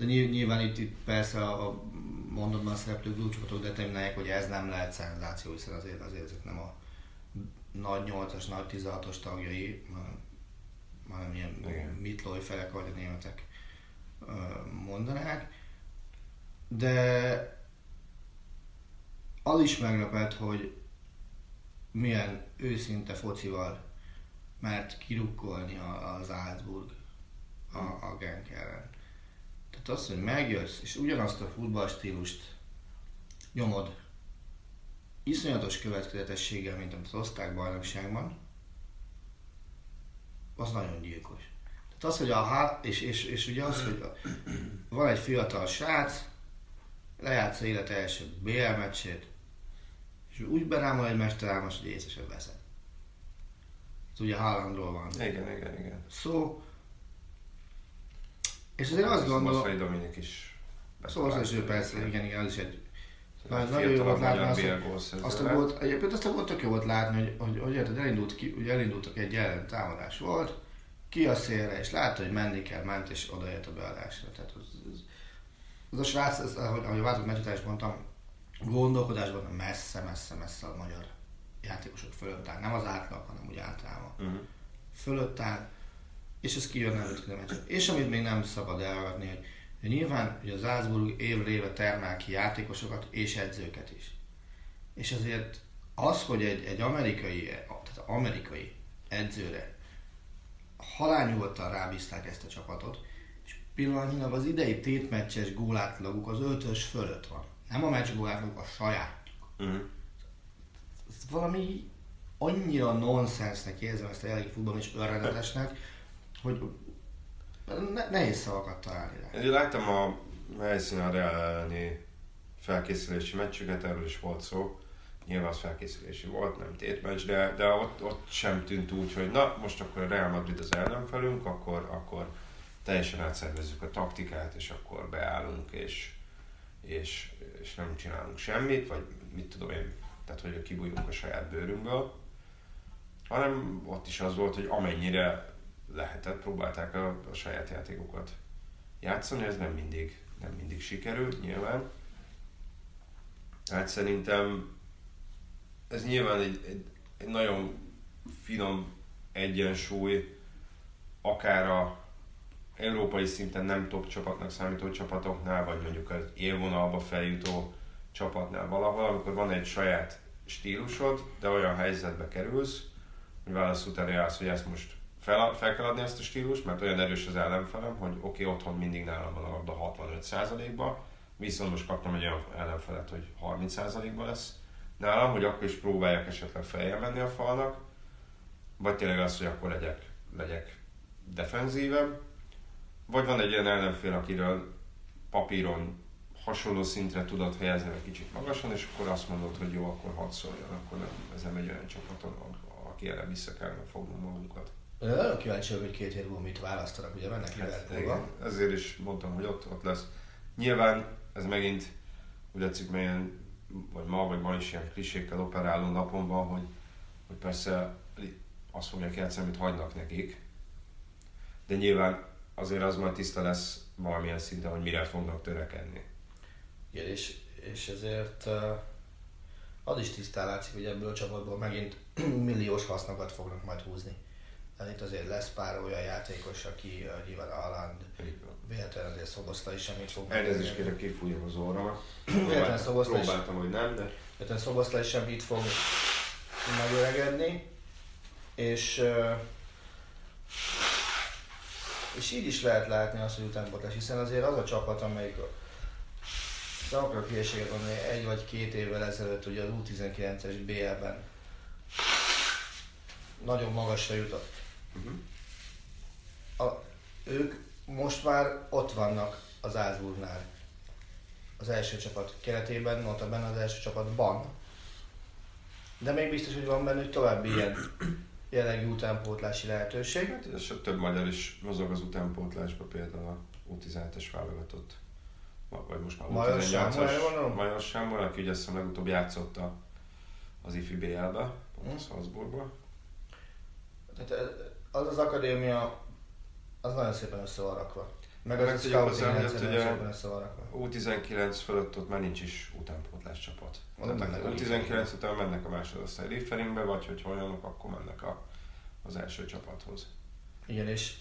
de nyilv- nyilván itt, itt persze a, a mondatban szereplő glúcsokatok determinálják, hogy ez nem lehet szenzáció, hiszen azért, azért ezek nem a nagy 8-as, nagy 16-os tagjai, hanem, ilyen Igen. mitloy felek, ahogy a németek mondanák. De az is meglepett, hogy milyen őszinte focival mert kirukkolni a, a Salzburg a, a Genk ellen. Tehát az, hogy megjössz, és ugyanazt a futballstílust nyomod iszonyatos következetességgel, mint amit az osztálybajnokságban, az nagyon gyilkos. Tehát az, hogy a há- és, és, és ugye az, hogy a, van egy fiatal srác, lejátsza élet első BL meccsét, és úgy berámol egy mesterálmos, hogy észre sem veszed. Ez ugye Haalandról van Igen, igen, igen. szó. És azért azt gondolom, Moszkvai Dominik is. szóval az ő persze, igen, igen, az is egy nagyon, nagyon jó volt látni azt, gólszerző azt a volt, egyébként azt a volt tök jó volt látni, hogy, hogy, hogy érted, elindult ki, ugye elindultak egy ellen támadás volt, ki a szélre, és látta, hogy menni kell, ment, és odaért a beadásra. Tehát az, az, az a srác, az, ahogy, ahogy a váltott meccs után is mondtam, gondolkodásban messze, messze, messze a magyar játékosok fölött áll. Nem az átlag, hanem úgy általában. Mhm. Fölött áll, és ez kijön nemzetközi meccsen. És amit még nem szabad elragadni, hogy, nyilván hogy az Salzburg évről évre termel ki játékosokat és edzőket is. És azért az, hogy egy, egy amerikai, tehát amerikai edzőre halálnyugodtan rábízták ezt a csapatot, és pillanatnyilag az idei tétmeccses gólátlaguk az ötös fölött van. Nem a meccs gólátlaguk, a saját. Mhm. Ez valami annyira nonsensnek érzem ezt a jelenlegi futball és örvendetesnek, hogy ne, nehéz szavakat találni rá. Én láttam a helyszínen elleni felkészülési meccsüket, erről is volt szó. Nyilván az felkészülési volt, nem tétmeccs, de, de ott, ott sem tűnt úgy, hogy na, most akkor a Real Madrid az ellenfelünk, akkor, akkor teljesen átszervezzük a taktikát, és akkor beállunk, és, és, és nem csinálunk semmit, vagy mit tudom én, tehát hogy kibújunk a saját bőrünkből, hanem ott is az volt, hogy amennyire lehetett, próbálták a, a saját játékokat játszani, ez nem mindig, nem mindig sikerült, nyilván. Hát szerintem ez nyilván egy, egy, egy nagyon finom egyensúly, akár a európai szinten nem top csapatnak számító csapatoknál, vagy mondjuk az élvonalba feljutó csapatnál valahol, amikor van egy saját stílusod, de olyan helyzetbe kerülsz, hogy válasz után állsz, hogy ezt most fel, fel kell adni ezt a stílust, mert olyan erős az ellenfelem, hogy oké, okay, otthon mindig nálam van a labda 65%-ba, viszont most kaptam egy olyan ellenfelet, hogy 30%-ba lesz nálam, hogy akkor is próbáljak esetleg feljel menni a falnak, vagy tényleg az, hogy akkor legyek, legyek defenzívebb, vagy van egy olyan ellenfél, akiről papíron hasonló szintre tudod helyezni egy kicsit magasan, és akkor azt mondod, hogy jó, akkor hadd szóljon, akkor nem, ez nem egy olyan csapaton, aki erre vissza kellene fognunk magunkat. Nagyon kíváncsi hogy két hét múlva mit választanak, ugye mennek Hát, Liverpoolba. igen, ezért is mondtam, hogy ott, ott lesz. Nyilván ez megint úgy látszik, melyen, vagy ma, vagy ma is ilyen klisékkel operáló napon van, hogy, hogy persze azt fogják játszani, amit hagynak nekik, de nyilván azért az majd tiszta lesz valamilyen szinten, hogy mire fognak törekedni. Igen, és, és ezért az is tisztán látszik, hogy ebből a csapatból megint milliós hasznokat fognak majd húzni. Tehát itt azért lesz pár olyan játékos, aki nyilván van. véletlenül azért Szoboszlai semmit fog Elnézést kérek, kifújom az óramat. Véletlen Szoboszlai Próbáltam, hogy nem, de Véletlenül Szoboszlai sem itt fog megöregedni. És, és így is lehet látni azt, hogy utánpótlás, hiszen azért az a csapat, amelyik nem akarok hülyeséget mondani, egy vagy két évvel ezelőtt ugye az U19-es BL-ben nagyon magasra jutott. Mhm. A, ők most már ott vannak az Ázburgnál. Az első csapat keretében, notabene az első csapatban. De még biztos, hogy van benne további ilyen jellegű utánpótlási lehetőség. hát és több magyar is mozog az utánpótlásba, például a U17-es válogatott. Vagy most már Major gondolom? Major Sámuel, aki ugye azt hiszem legutóbb játszott a, az IFI BL-be, pont a Hm. Salzburgba. Tehát eh, az az akadémia, az nagyon szépen össze van rakva. Meg Meg az a tegyük scouting rendszer nagyon szépen össze van rakva. U19 fölött ott már nincs is utánpótlás csapat. Tehát mennek a U19 után mennek a másodosztály Lieferingbe, vagy hogyha olyanok, akkor mennek a, az első csapathoz. Igen, és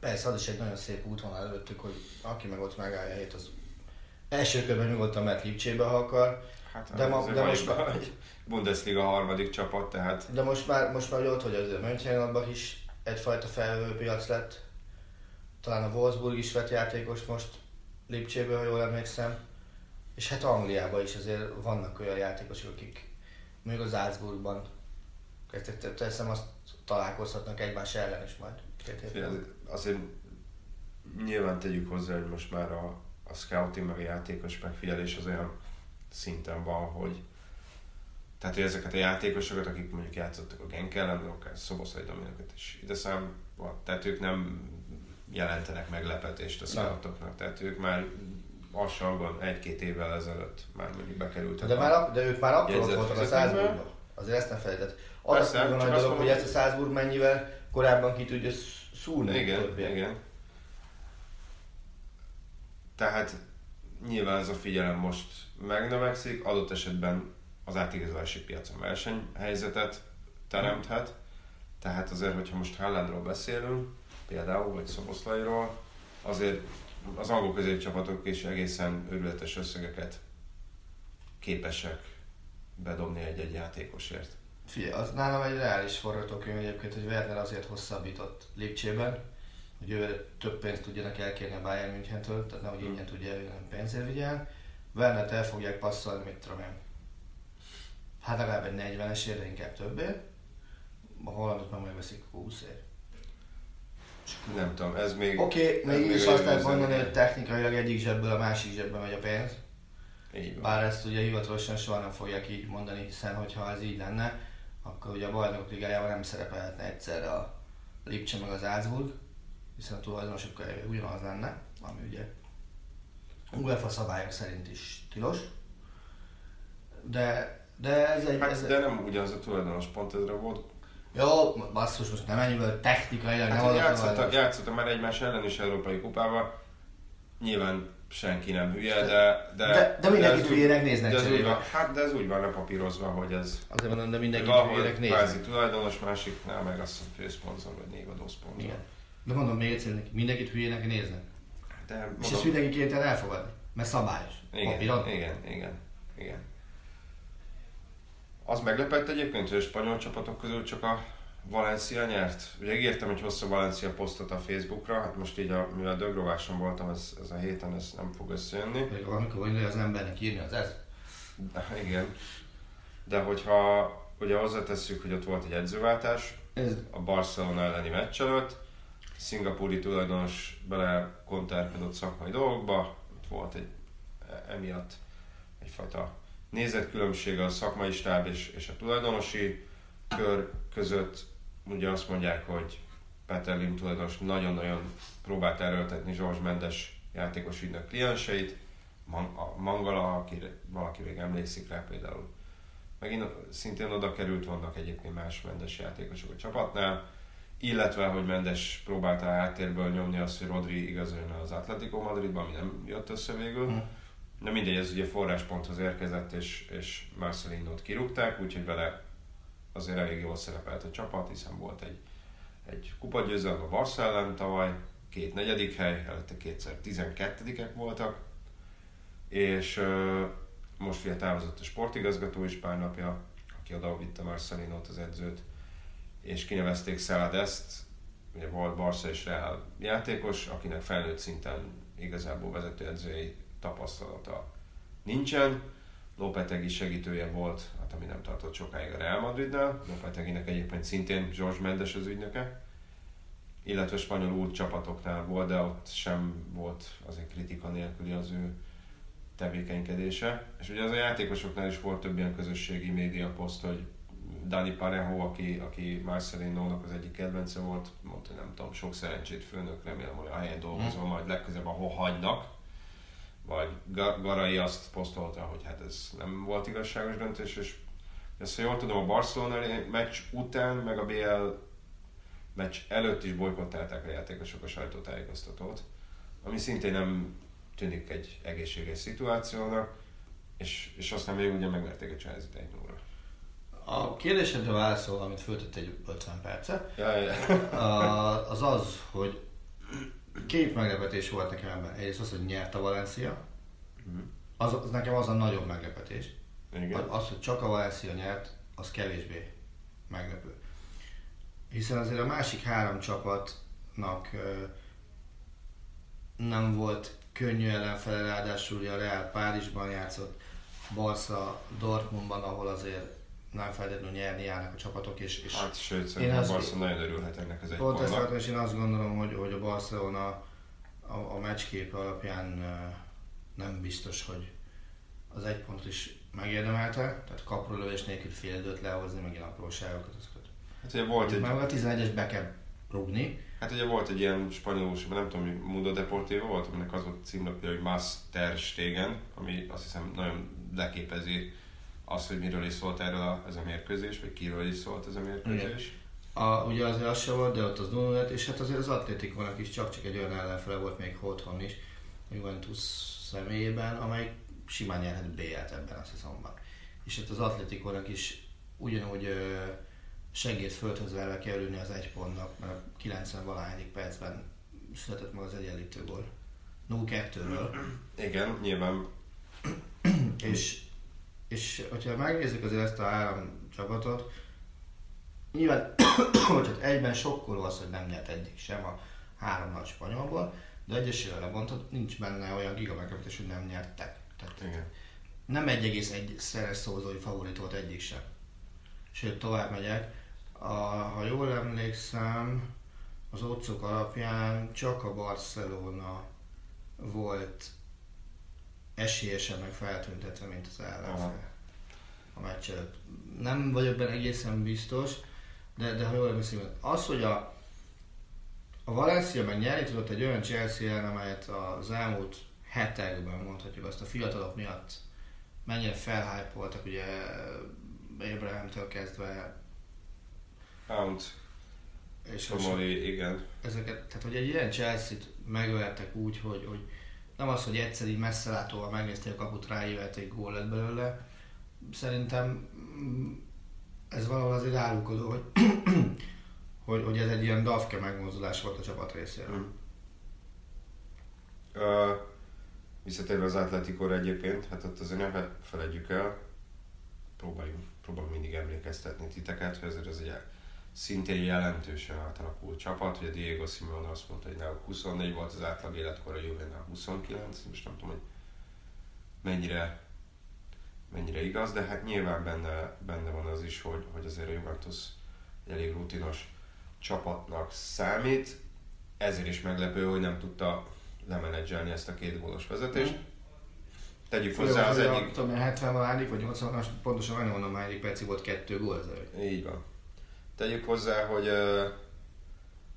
persze az is egy nagyon szép útvonal előttük, hogy aki meg ott megállja a helyét, az első körben nyugodtan mehet Lipcsébe, ha akar, Hát De ma- de most már- egy Bundesliga harmadik csapat, tehát de most már, most már ott, hogy az Mönchengladbach is egyfajta felvevő piac lett, talán a Wolfsburg is vett játékos most Lipcsébe, ha jól emlékszem, és hát Angliában is azért vannak olyan játékosok, akik még az te- teszem azt találkozhatnak egymás ellen is majd. Azért nyilván tegyük hozzá, hogy most már a, a scouting meg a játékos megfigyelés az olyan szinten van, hogy tehát, hogy ezeket a játékosokat, akik mondjuk játszottak a Genk ellen, akár Szoboszlai Dominikokat is ide számba, tehát ők nem jelentenek meglepetést a scoutoknak, tehát ők már lassanban egy-két évvel ezelőtt már mondjuk bekerültek. De, a- már, ak- de ők már akkor ott voltak a? Salzburgban. Azért ezt nem felejtett. Az Persze, a nagy dolog, hogy ezt a Salzburg mennyivel korábban ki tudja sz- szúrni. Igen, többiek. igen. Tehát nyilván ez a figyelem most megnövekszik, adott esetben az átigazolási piacon versenyhelyzetet teremthet. Tehát azért, hogyha most Haalandról beszélünk, például, vagy Szoboszlairól, azért az angol középcsapatok is egészen őrületes összegeket képesek bedobni egy-egy játékosért. Figyelj, az nálam egy reális forgatókönyv egyébként, hogy Werner azért hosszabbított Lipcsében, hogy ő több pénzt tudjanak elkérni a Bayern Münchentől, tehát nehogy ingyen tudja elvinni, pénzért vigyen. Wernert el fogják passzolni, mit tudom én. Hát legalább egy 40-es ér, de inkább többé. A hollandot meg megveszik 20 ér. Nem tudom, ez még... Oké, okay, még is azt lehet mondani, hogy technikailag egyik zsebből a másik zsebbe megy a pénz. Így van. Bár ezt ugye hivatalosan soha nem fogják így mondani, hiszen hogyha ez így lenne, akkor ugye a bajnokok ligájában nem szerepelhetne egyszerre a Lipcse meg az Salzburg, hiszen a tulajdonosok ugyanaz lenne, ami ugye UEFA szabályok szerint is tilos. De, de ez egy... Ez Hát, de nem ugyanaz a tulajdonos pont, ezre volt Jó, basszus, most nem ennyivel technikailag nem Hát, játszottak, tulajdonos. játszottak már egymás ellen is Európai Kupában. Nyilván senki nem hülye, de... De, De- de mindenkit ez hülyének néznek de ez úgy van, Hát de ez úgy van lepapírozva, hogy ez Azért mondom, de mindenki valahol hülyének kvázi nézni. tulajdonos, másiknál meg azt hiszem főszponzor vagy névadó szponzor. Igen. De mondom még egyszer, mindenkit hülyének néznek. De És mondom, ezt mindenki kénytelen elfogadni, mert szabályos. Papíron. igen, igen, igen, igen. Az meglepett egyébként, hogy a spanyol csapatok közül csak a Valencia nyert. Ugye ígértem egy hosszú Valencia posztot a Facebookra, hát most így, a, mivel dögrováson voltam ez, ez a héten, ez nem fog összejönni. Még amikor vagy az embernek írni, az ez. De, igen. De hogyha ugye hozzátesszük, hogy ott volt egy edzőváltás Ez a Barcelona elleni meccs előtt, szingapúri tulajdonos bele kontárkodott szakmai dolgokba, ott volt egy emiatt egyfajta nézetkülönbség a szakmai stáb és, és a tulajdonosi kör között. Ugye azt mondják, hogy Peter Lim tulajdonos nagyon-nagyon próbált erőltetni George Mendes játékos ügynök klienseit, a Mangala, aki valaki még emlékszik rá például. Megint szintén oda került, vannak egyébként más Mendes játékosok a csapatnál, illetve, hogy Mendes próbálta háttérből nyomni azt, hogy Rodri igazoljon az Atletico Madridba, ami nem jött össze végül. Hmm. De mindegy, ez ugye forrásponthoz érkezett, és, és Marcelinót kirúgták, úgyhogy vele azért elég jól szerepelt a csapat, hiszen volt egy, egy kupagyőzelem a Barca ellen tavaly, két negyedik hely, előtte kétszer tizenkettedikek voltak, és uh, most ugye távozott a sportigazgató is pár napja, aki oda vitte Marcelinót az edzőt, és kinevezték Szeladeszt, ugye volt Barca és Real játékos, akinek felnőtt szinten igazából vezetőedzői tapasztalata nincsen. Lopetegi segítője volt, hát ami nem tartott sokáig a Real Madridnál. Lopeteginek egyébként szintén George Mendes az ügynöke. Illetve spanyol úr csapatoknál volt, de ott sem volt azért kritika nélküli az ő tevékenykedése. És ugye az a játékosoknál is volt több ilyen közösségi média poszt, hogy Dani Parejo, aki, aki Marcelino-nak az egyik kedvence volt, mondta, hogy nem tudom, sok szerencsét főnök, remélem, hogy a helyen dolgozom, mm. majd legközelebb ahol hagynak. Vagy Garai azt posztolta, hogy hát ez nem volt igazságos döntés, és ezt, ha jól tudom, a Barcelona meccs után, meg a BL meccs előtt is bolykottálták a játékosok a sajtótájékoztatót, ami szintén nem tűnik egy egészséges szituációnak, és, és aztán még ugye megverték a Chelsea-t. A kérdésedre válaszol, amit föltett egy 50 perce, ja, ja. az az, hogy két meglepetés volt nekem ebben. Egyrészt az, hogy nyert a Valencia, mhm. az, az nekem az a nagyobb meglepetés. Igen. Az, hogy csak a Valencia nyert, az kevésbé meglepő. Hiszen azért a másik három csapatnak nem volt könnyű ellenfele, ráadásul ugye a Real Párizsban játszott, Barca Dortmundban, ahol azért nem feltétlenül nyerni járnak a csapatok. És, és hát sőt, szerintem a Barca nagyon örülhet ennek az egy Pont ezt és én azt gondolom, hogy, hogy a Barcelona a, a meccskép alapján nem biztos, hogy az egy pont is megérdemelte, tehát kaprólövés nélkül fél időt lehozni, megint apróságokat, azokat. Hát ugye volt egy... Meg a 11-es be kell rúgni. Hát ugye volt egy ilyen spanyolus, nem tudom, hogy Mundo Deportivo volt, aminek az volt címlapja, hogy Master Stegen, ami azt hiszem nagyon leképezi az, hogy miről is szólt erről a, ez a mérkőzés, vagy kiről is szólt ez a mérkőzés. A, ugye azért az se volt, de ott az 0 és hát azért az Atlétikónak is csak-csak egy olyan ellenfele volt még otthon is, Juventus személyében, amely simán nyerhet B-et ebben a szezonban. És hát az Atlétikónak is ugyanúgy segít földhöz verve kerülni az egy pontnak, mert a 90 valahányi percben született meg az egyenlítő gól. 0-2-ről. Igen, nyilván. és és hogyha megnézzük azért ezt a három csapatot, nyilván, hogy hát egyben sokkoló az, hogy nem nyert eddig sem a három nagy spanyolból, de egyesével lemondhat, nincs benne olyan giga meglepetés, hogy nem nyertek. Tehát Igen. nem egy egész egy szeres szózói favorit volt egyik sem. Sőt, tovább megyek. A, ha jól emlékszem, az otcok alapján csak a Barcelona volt esélyesen meg feltüntetve, mint az ellenfél a meccs előtt. Nem vagyok benne egészen biztos, de, de ha jól emlékszem, az, hogy a, a Valencia meg nyerni tudott egy olyan Chelsea ellen, amelyet az elmúlt hetekben mondhatjuk azt a fiatalok miatt mennyire felhypoltak, ugye Abrahamtől kezdve Pound és Tomori, igen. Ezeket, tehát hogy egy ilyen Chelsea-t megvertek úgy, hogy, hogy nem az, hogy egyszer így messzelátóval megnéztél a kaput, ráévelt egy gól lett belőle. Szerintem mm, ez valahol azért árulkodó, hogy, hogy, hogy ez egy ilyen dafke megmozdulás volt a csapat részéről. Mm. Uh, visszatérve az Atletikóra egyébként, hát ott azért ne felejtjük el, próbáljunk, próbáljuk mindig emlékeztetni titeket, hogy ezért ez egy szintén jelentősen átalakult csapat. Ugye Diego Simeone azt mondta, hogy náluk 24 volt az átlag életkor, a Juvenál 29, most nem tudom, hogy mennyire, mennyire igaz, de hát nyilván benne, benne van az is, hogy, hogy azért a Juventus egy elég rutinos csapatnak számít, ezért is meglepő, hogy nem tudta lemenedzselni ezt a két gólos vezetést. Tegyük hozzá az egyik... Tudom, 70 valádik, vagy 80 most pontosan nem mondom, hányadik percig volt kettő gól ezelőtt. Így van. Tegyük hozzá, hogy,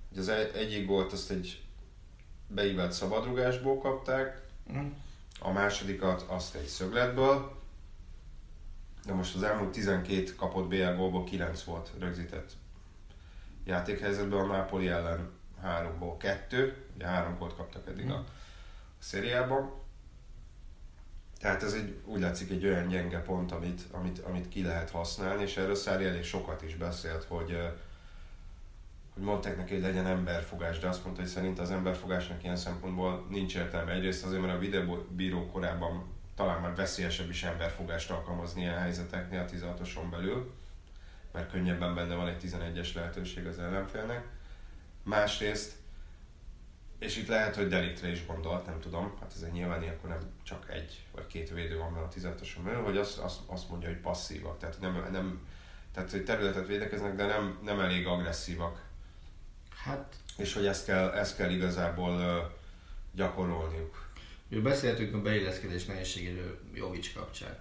hogy az egy, egyik gólt azt egy beívelt szabadrugásból kapták, Mm. a másodikat azt egy szögletből, de most az elmúlt 12 kapott BL gólból 9 volt rögzített játékhelyzetben, a Napoli ellen 3-ból 2, ugye 3 gólt kaptak eddig a, a szériában. Tehát ez egy, úgy látszik egy olyan gyenge pont, amit, amit, amit ki lehet használni, és erről Szári elég sokat is beszélt, hogy, hogy mondták neki, hogy legyen emberfogás, de azt mondta, hogy szerint az emberfogásnak ilyen szempontból nincs értelme. Egyrészt azért, mert a videóbíró korábban talán már veszélyesebb is emberfogást alkalmazni ilyen helyzeteknél a 16-oson belül, mert könnyebben benne van egy 11-es lehetőség az ellenfélnek. Másrészt, és itt lehet, hogy deliktre is gondolt, nem tudom, hát ez egy nyilván akkor nem csak egy vagy két védő van benne a 16-oson belül, hogy azt, azt, azt mondja, hogy passzívak, tehát nem, nem tehát, hogy területet védekeznek, de nem, nem elég agresszívak Hát, és hogy ezt kell, ezt kell igazából ö, gyakorolniuk. ugye beszéltünk a beilleszkedés nehézségéről Jovic kapcsán.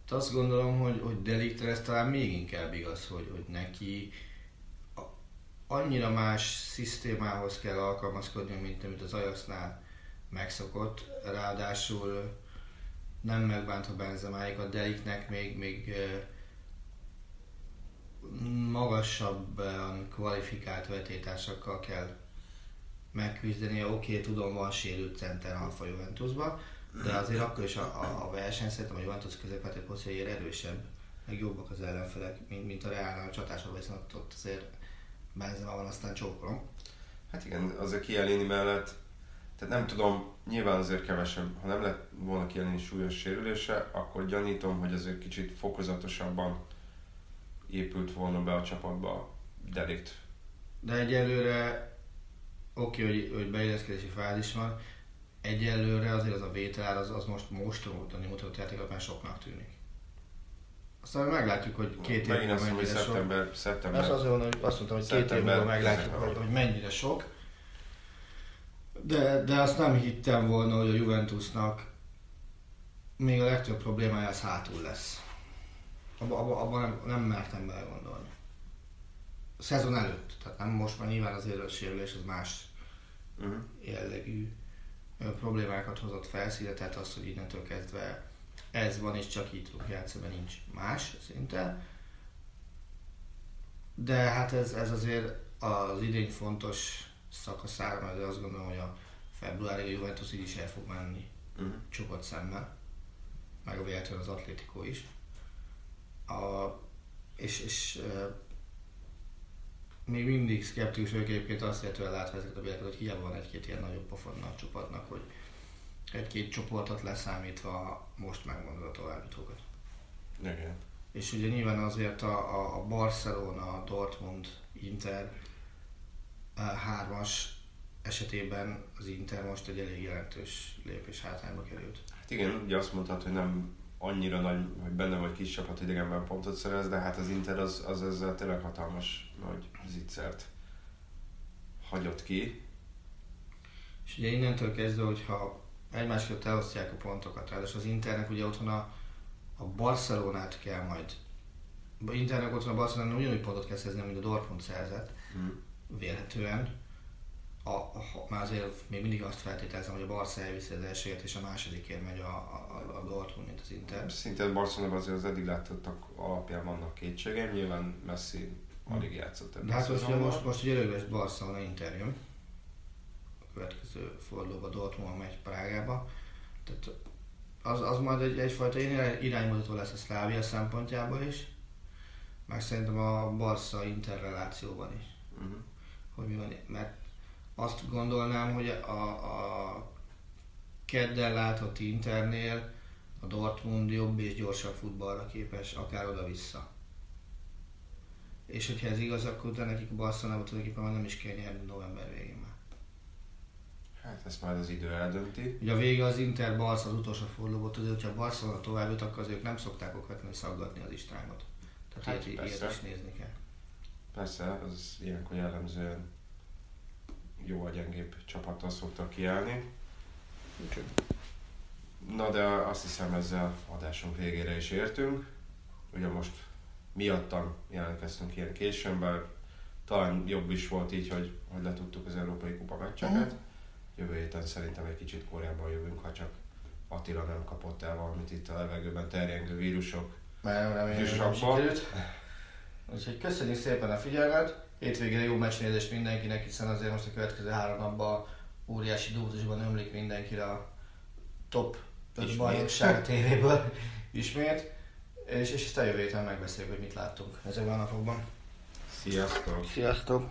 Hát azt gondolom, hogy, hogy Deliktre ez talán még inkább igaz, hogy, hogy neki annyira más szisztémához kell alkalmazkodni, mint amit az Ajaxnál megszokott. Ráadásul nem megbántva Benzemáig, a Deliknek még, még magasabban kvalifikált vetétársakkal kell megküzdenie. Oké, okay, tudom, van sérült center Alfa Juventusban, de azért akkor is a, a, a verseny szerintem a Juventus középvető posztjaira erősebb, meg jobbak az ellenfelek, mint, mint a Reálnál a csatásban, viszont ott, ott azért Benzema van, aztán csókolom. Hát igen, azért Kielini mellett, tehát nem tudom, nyilván azért kevesebb, ha nem lett volna Kielini súlyos sérülése, akkor gyanítom, hogy azért kicsit fokozatosabban épült volna be a csapatba Delikt. De egyelőre oké, okay, hogy, hogy beilleszkedési fázis van, egyelőre azért az a vétel az, az most most a mutatott játékot már soknak tűnik. Aztán meglátjuk, hogy két év hogy mennyire sok. szeptember, szeptember, Azt, azért mondom, hogy azt mondtam, hogy két év Szeptember- múlva meglátjuk, hogy, hogy mennyire sok. De, de azt nem hittem volna, hogy a Juventusnak még a legtöbb problémája az hátul lesz. Abba, abba, abba nem, nem mertem belegondolni. A szezon előtt, tehát nem most már nyilván azért a sérülés az más uh-huh. jellegű problémákat hozott felszíne, tehát az, hogy innentől kezdve ez van és csak így tudunk játszani, mert nincs más szinte. De hát ez, ez azért az idény fontos szakaszára, mert azt gondolom, hogy a februárig a Juventus így is el fog menni Uh-huh. csukott szemmel, meg a véletlenül az Atlético is. A, és, és uh, még mindig szkeptikus vagyok egyébként azt illetően látva ezeket a billeteket, hogy hiába van egy-két ilyen nagyobb pofonna a csapatnak, hogy egy-két csoportot leszámítva most megmondod a továbbjutókat. Igen. És ugye nyilván azért a, a, a Barcelona, a Dortmund, Inter eh, hármas esetében az Inter most egy elég jelentős lépés hátrányba került. Hát igen, ugye azt mondtad, hogy nem annyira nagy, hogy benne vagy kis csapat idegenben pontot szerez, de hát az Inter az, az ezzel tényleg hatalmas nagy zicsert hagyott ki. És ugye innentől kezdve, hogyha egymás között elosztják a pontokat, ráadásul az Internek ugye otthon a, a Barcelonát kell majd Internek otthon a Barcelona ugyanúgy pontot kell szerzni, mint a Dortmund szerzett, Hm. vélhetően. A, a, már azért még mindig azt feltételezem, hogy a Barca elviszi az elsőért, és a másodikért megy a, a, a Dortmund, mint az Inter. Szinte Barcelona azért az eddig látottak alapján vannak kétségeim, nyilván Messi alig játszott ebben hát most, most, most ugye lesz Barcelona Inter jön. A következő fordulóban Dortmund megy Prágába. Tehát az, az majd egy, egyfajta irány- iránymutató lesz a Szlávia szempontjából is. Meg szerintem a Barca-Inter relációban is. Uh-huh. Hogy mi van, mert azt gondolnám, hogy a, a kedden látott Internél a Dortmund jobb és gyorsabb futballra képes, akár oda-vissza. És hogyha ez igaz, akkor utána nekik a Barcelona tulajdonképpen már nem is kell nyerni november végén már. Hát ezt majd az idő eldönti. Ugye a vége az Inter Barca az utolsó fordulóban, tudod, hogyha a Barcelona tovább jut, akkor azért nem szokták okvetlenül szaggatni az istrángot. Tehát Hát ilyet, ilyet persze. is nézni kell. Persze, az ilyenkor jellemzően jó a gyengébb csapattal szoktak kiállni. Na de azt hiszem ezzel adásunk végére is értünk. Ugye most miattam jelentkeztünk ilyen későn, bár talán jobb is volt így, hogy, hogy letudtuk az Európai Kupa meccseket. Uh-huh. Jövő héten szerintem egy kicsit korábban jövünk, ha csak Attila nem kapott el valamit itt a levegőben terjengő vírusok. Mert remélem, hogy nem sikerült. Úgyhogy köszönjük szépen a figyelmet. Hétvégére jó meccsnézést mindenkinek, hiszen azért most a következő három napban óriási dózisban ömlik mindenkire a top 5 bajnokság tévéből ismét. És, és ezt a jövő héten megbeszéljük, hogy mit láttunk ezekben a napokban. Sziasztok! Sziasztok!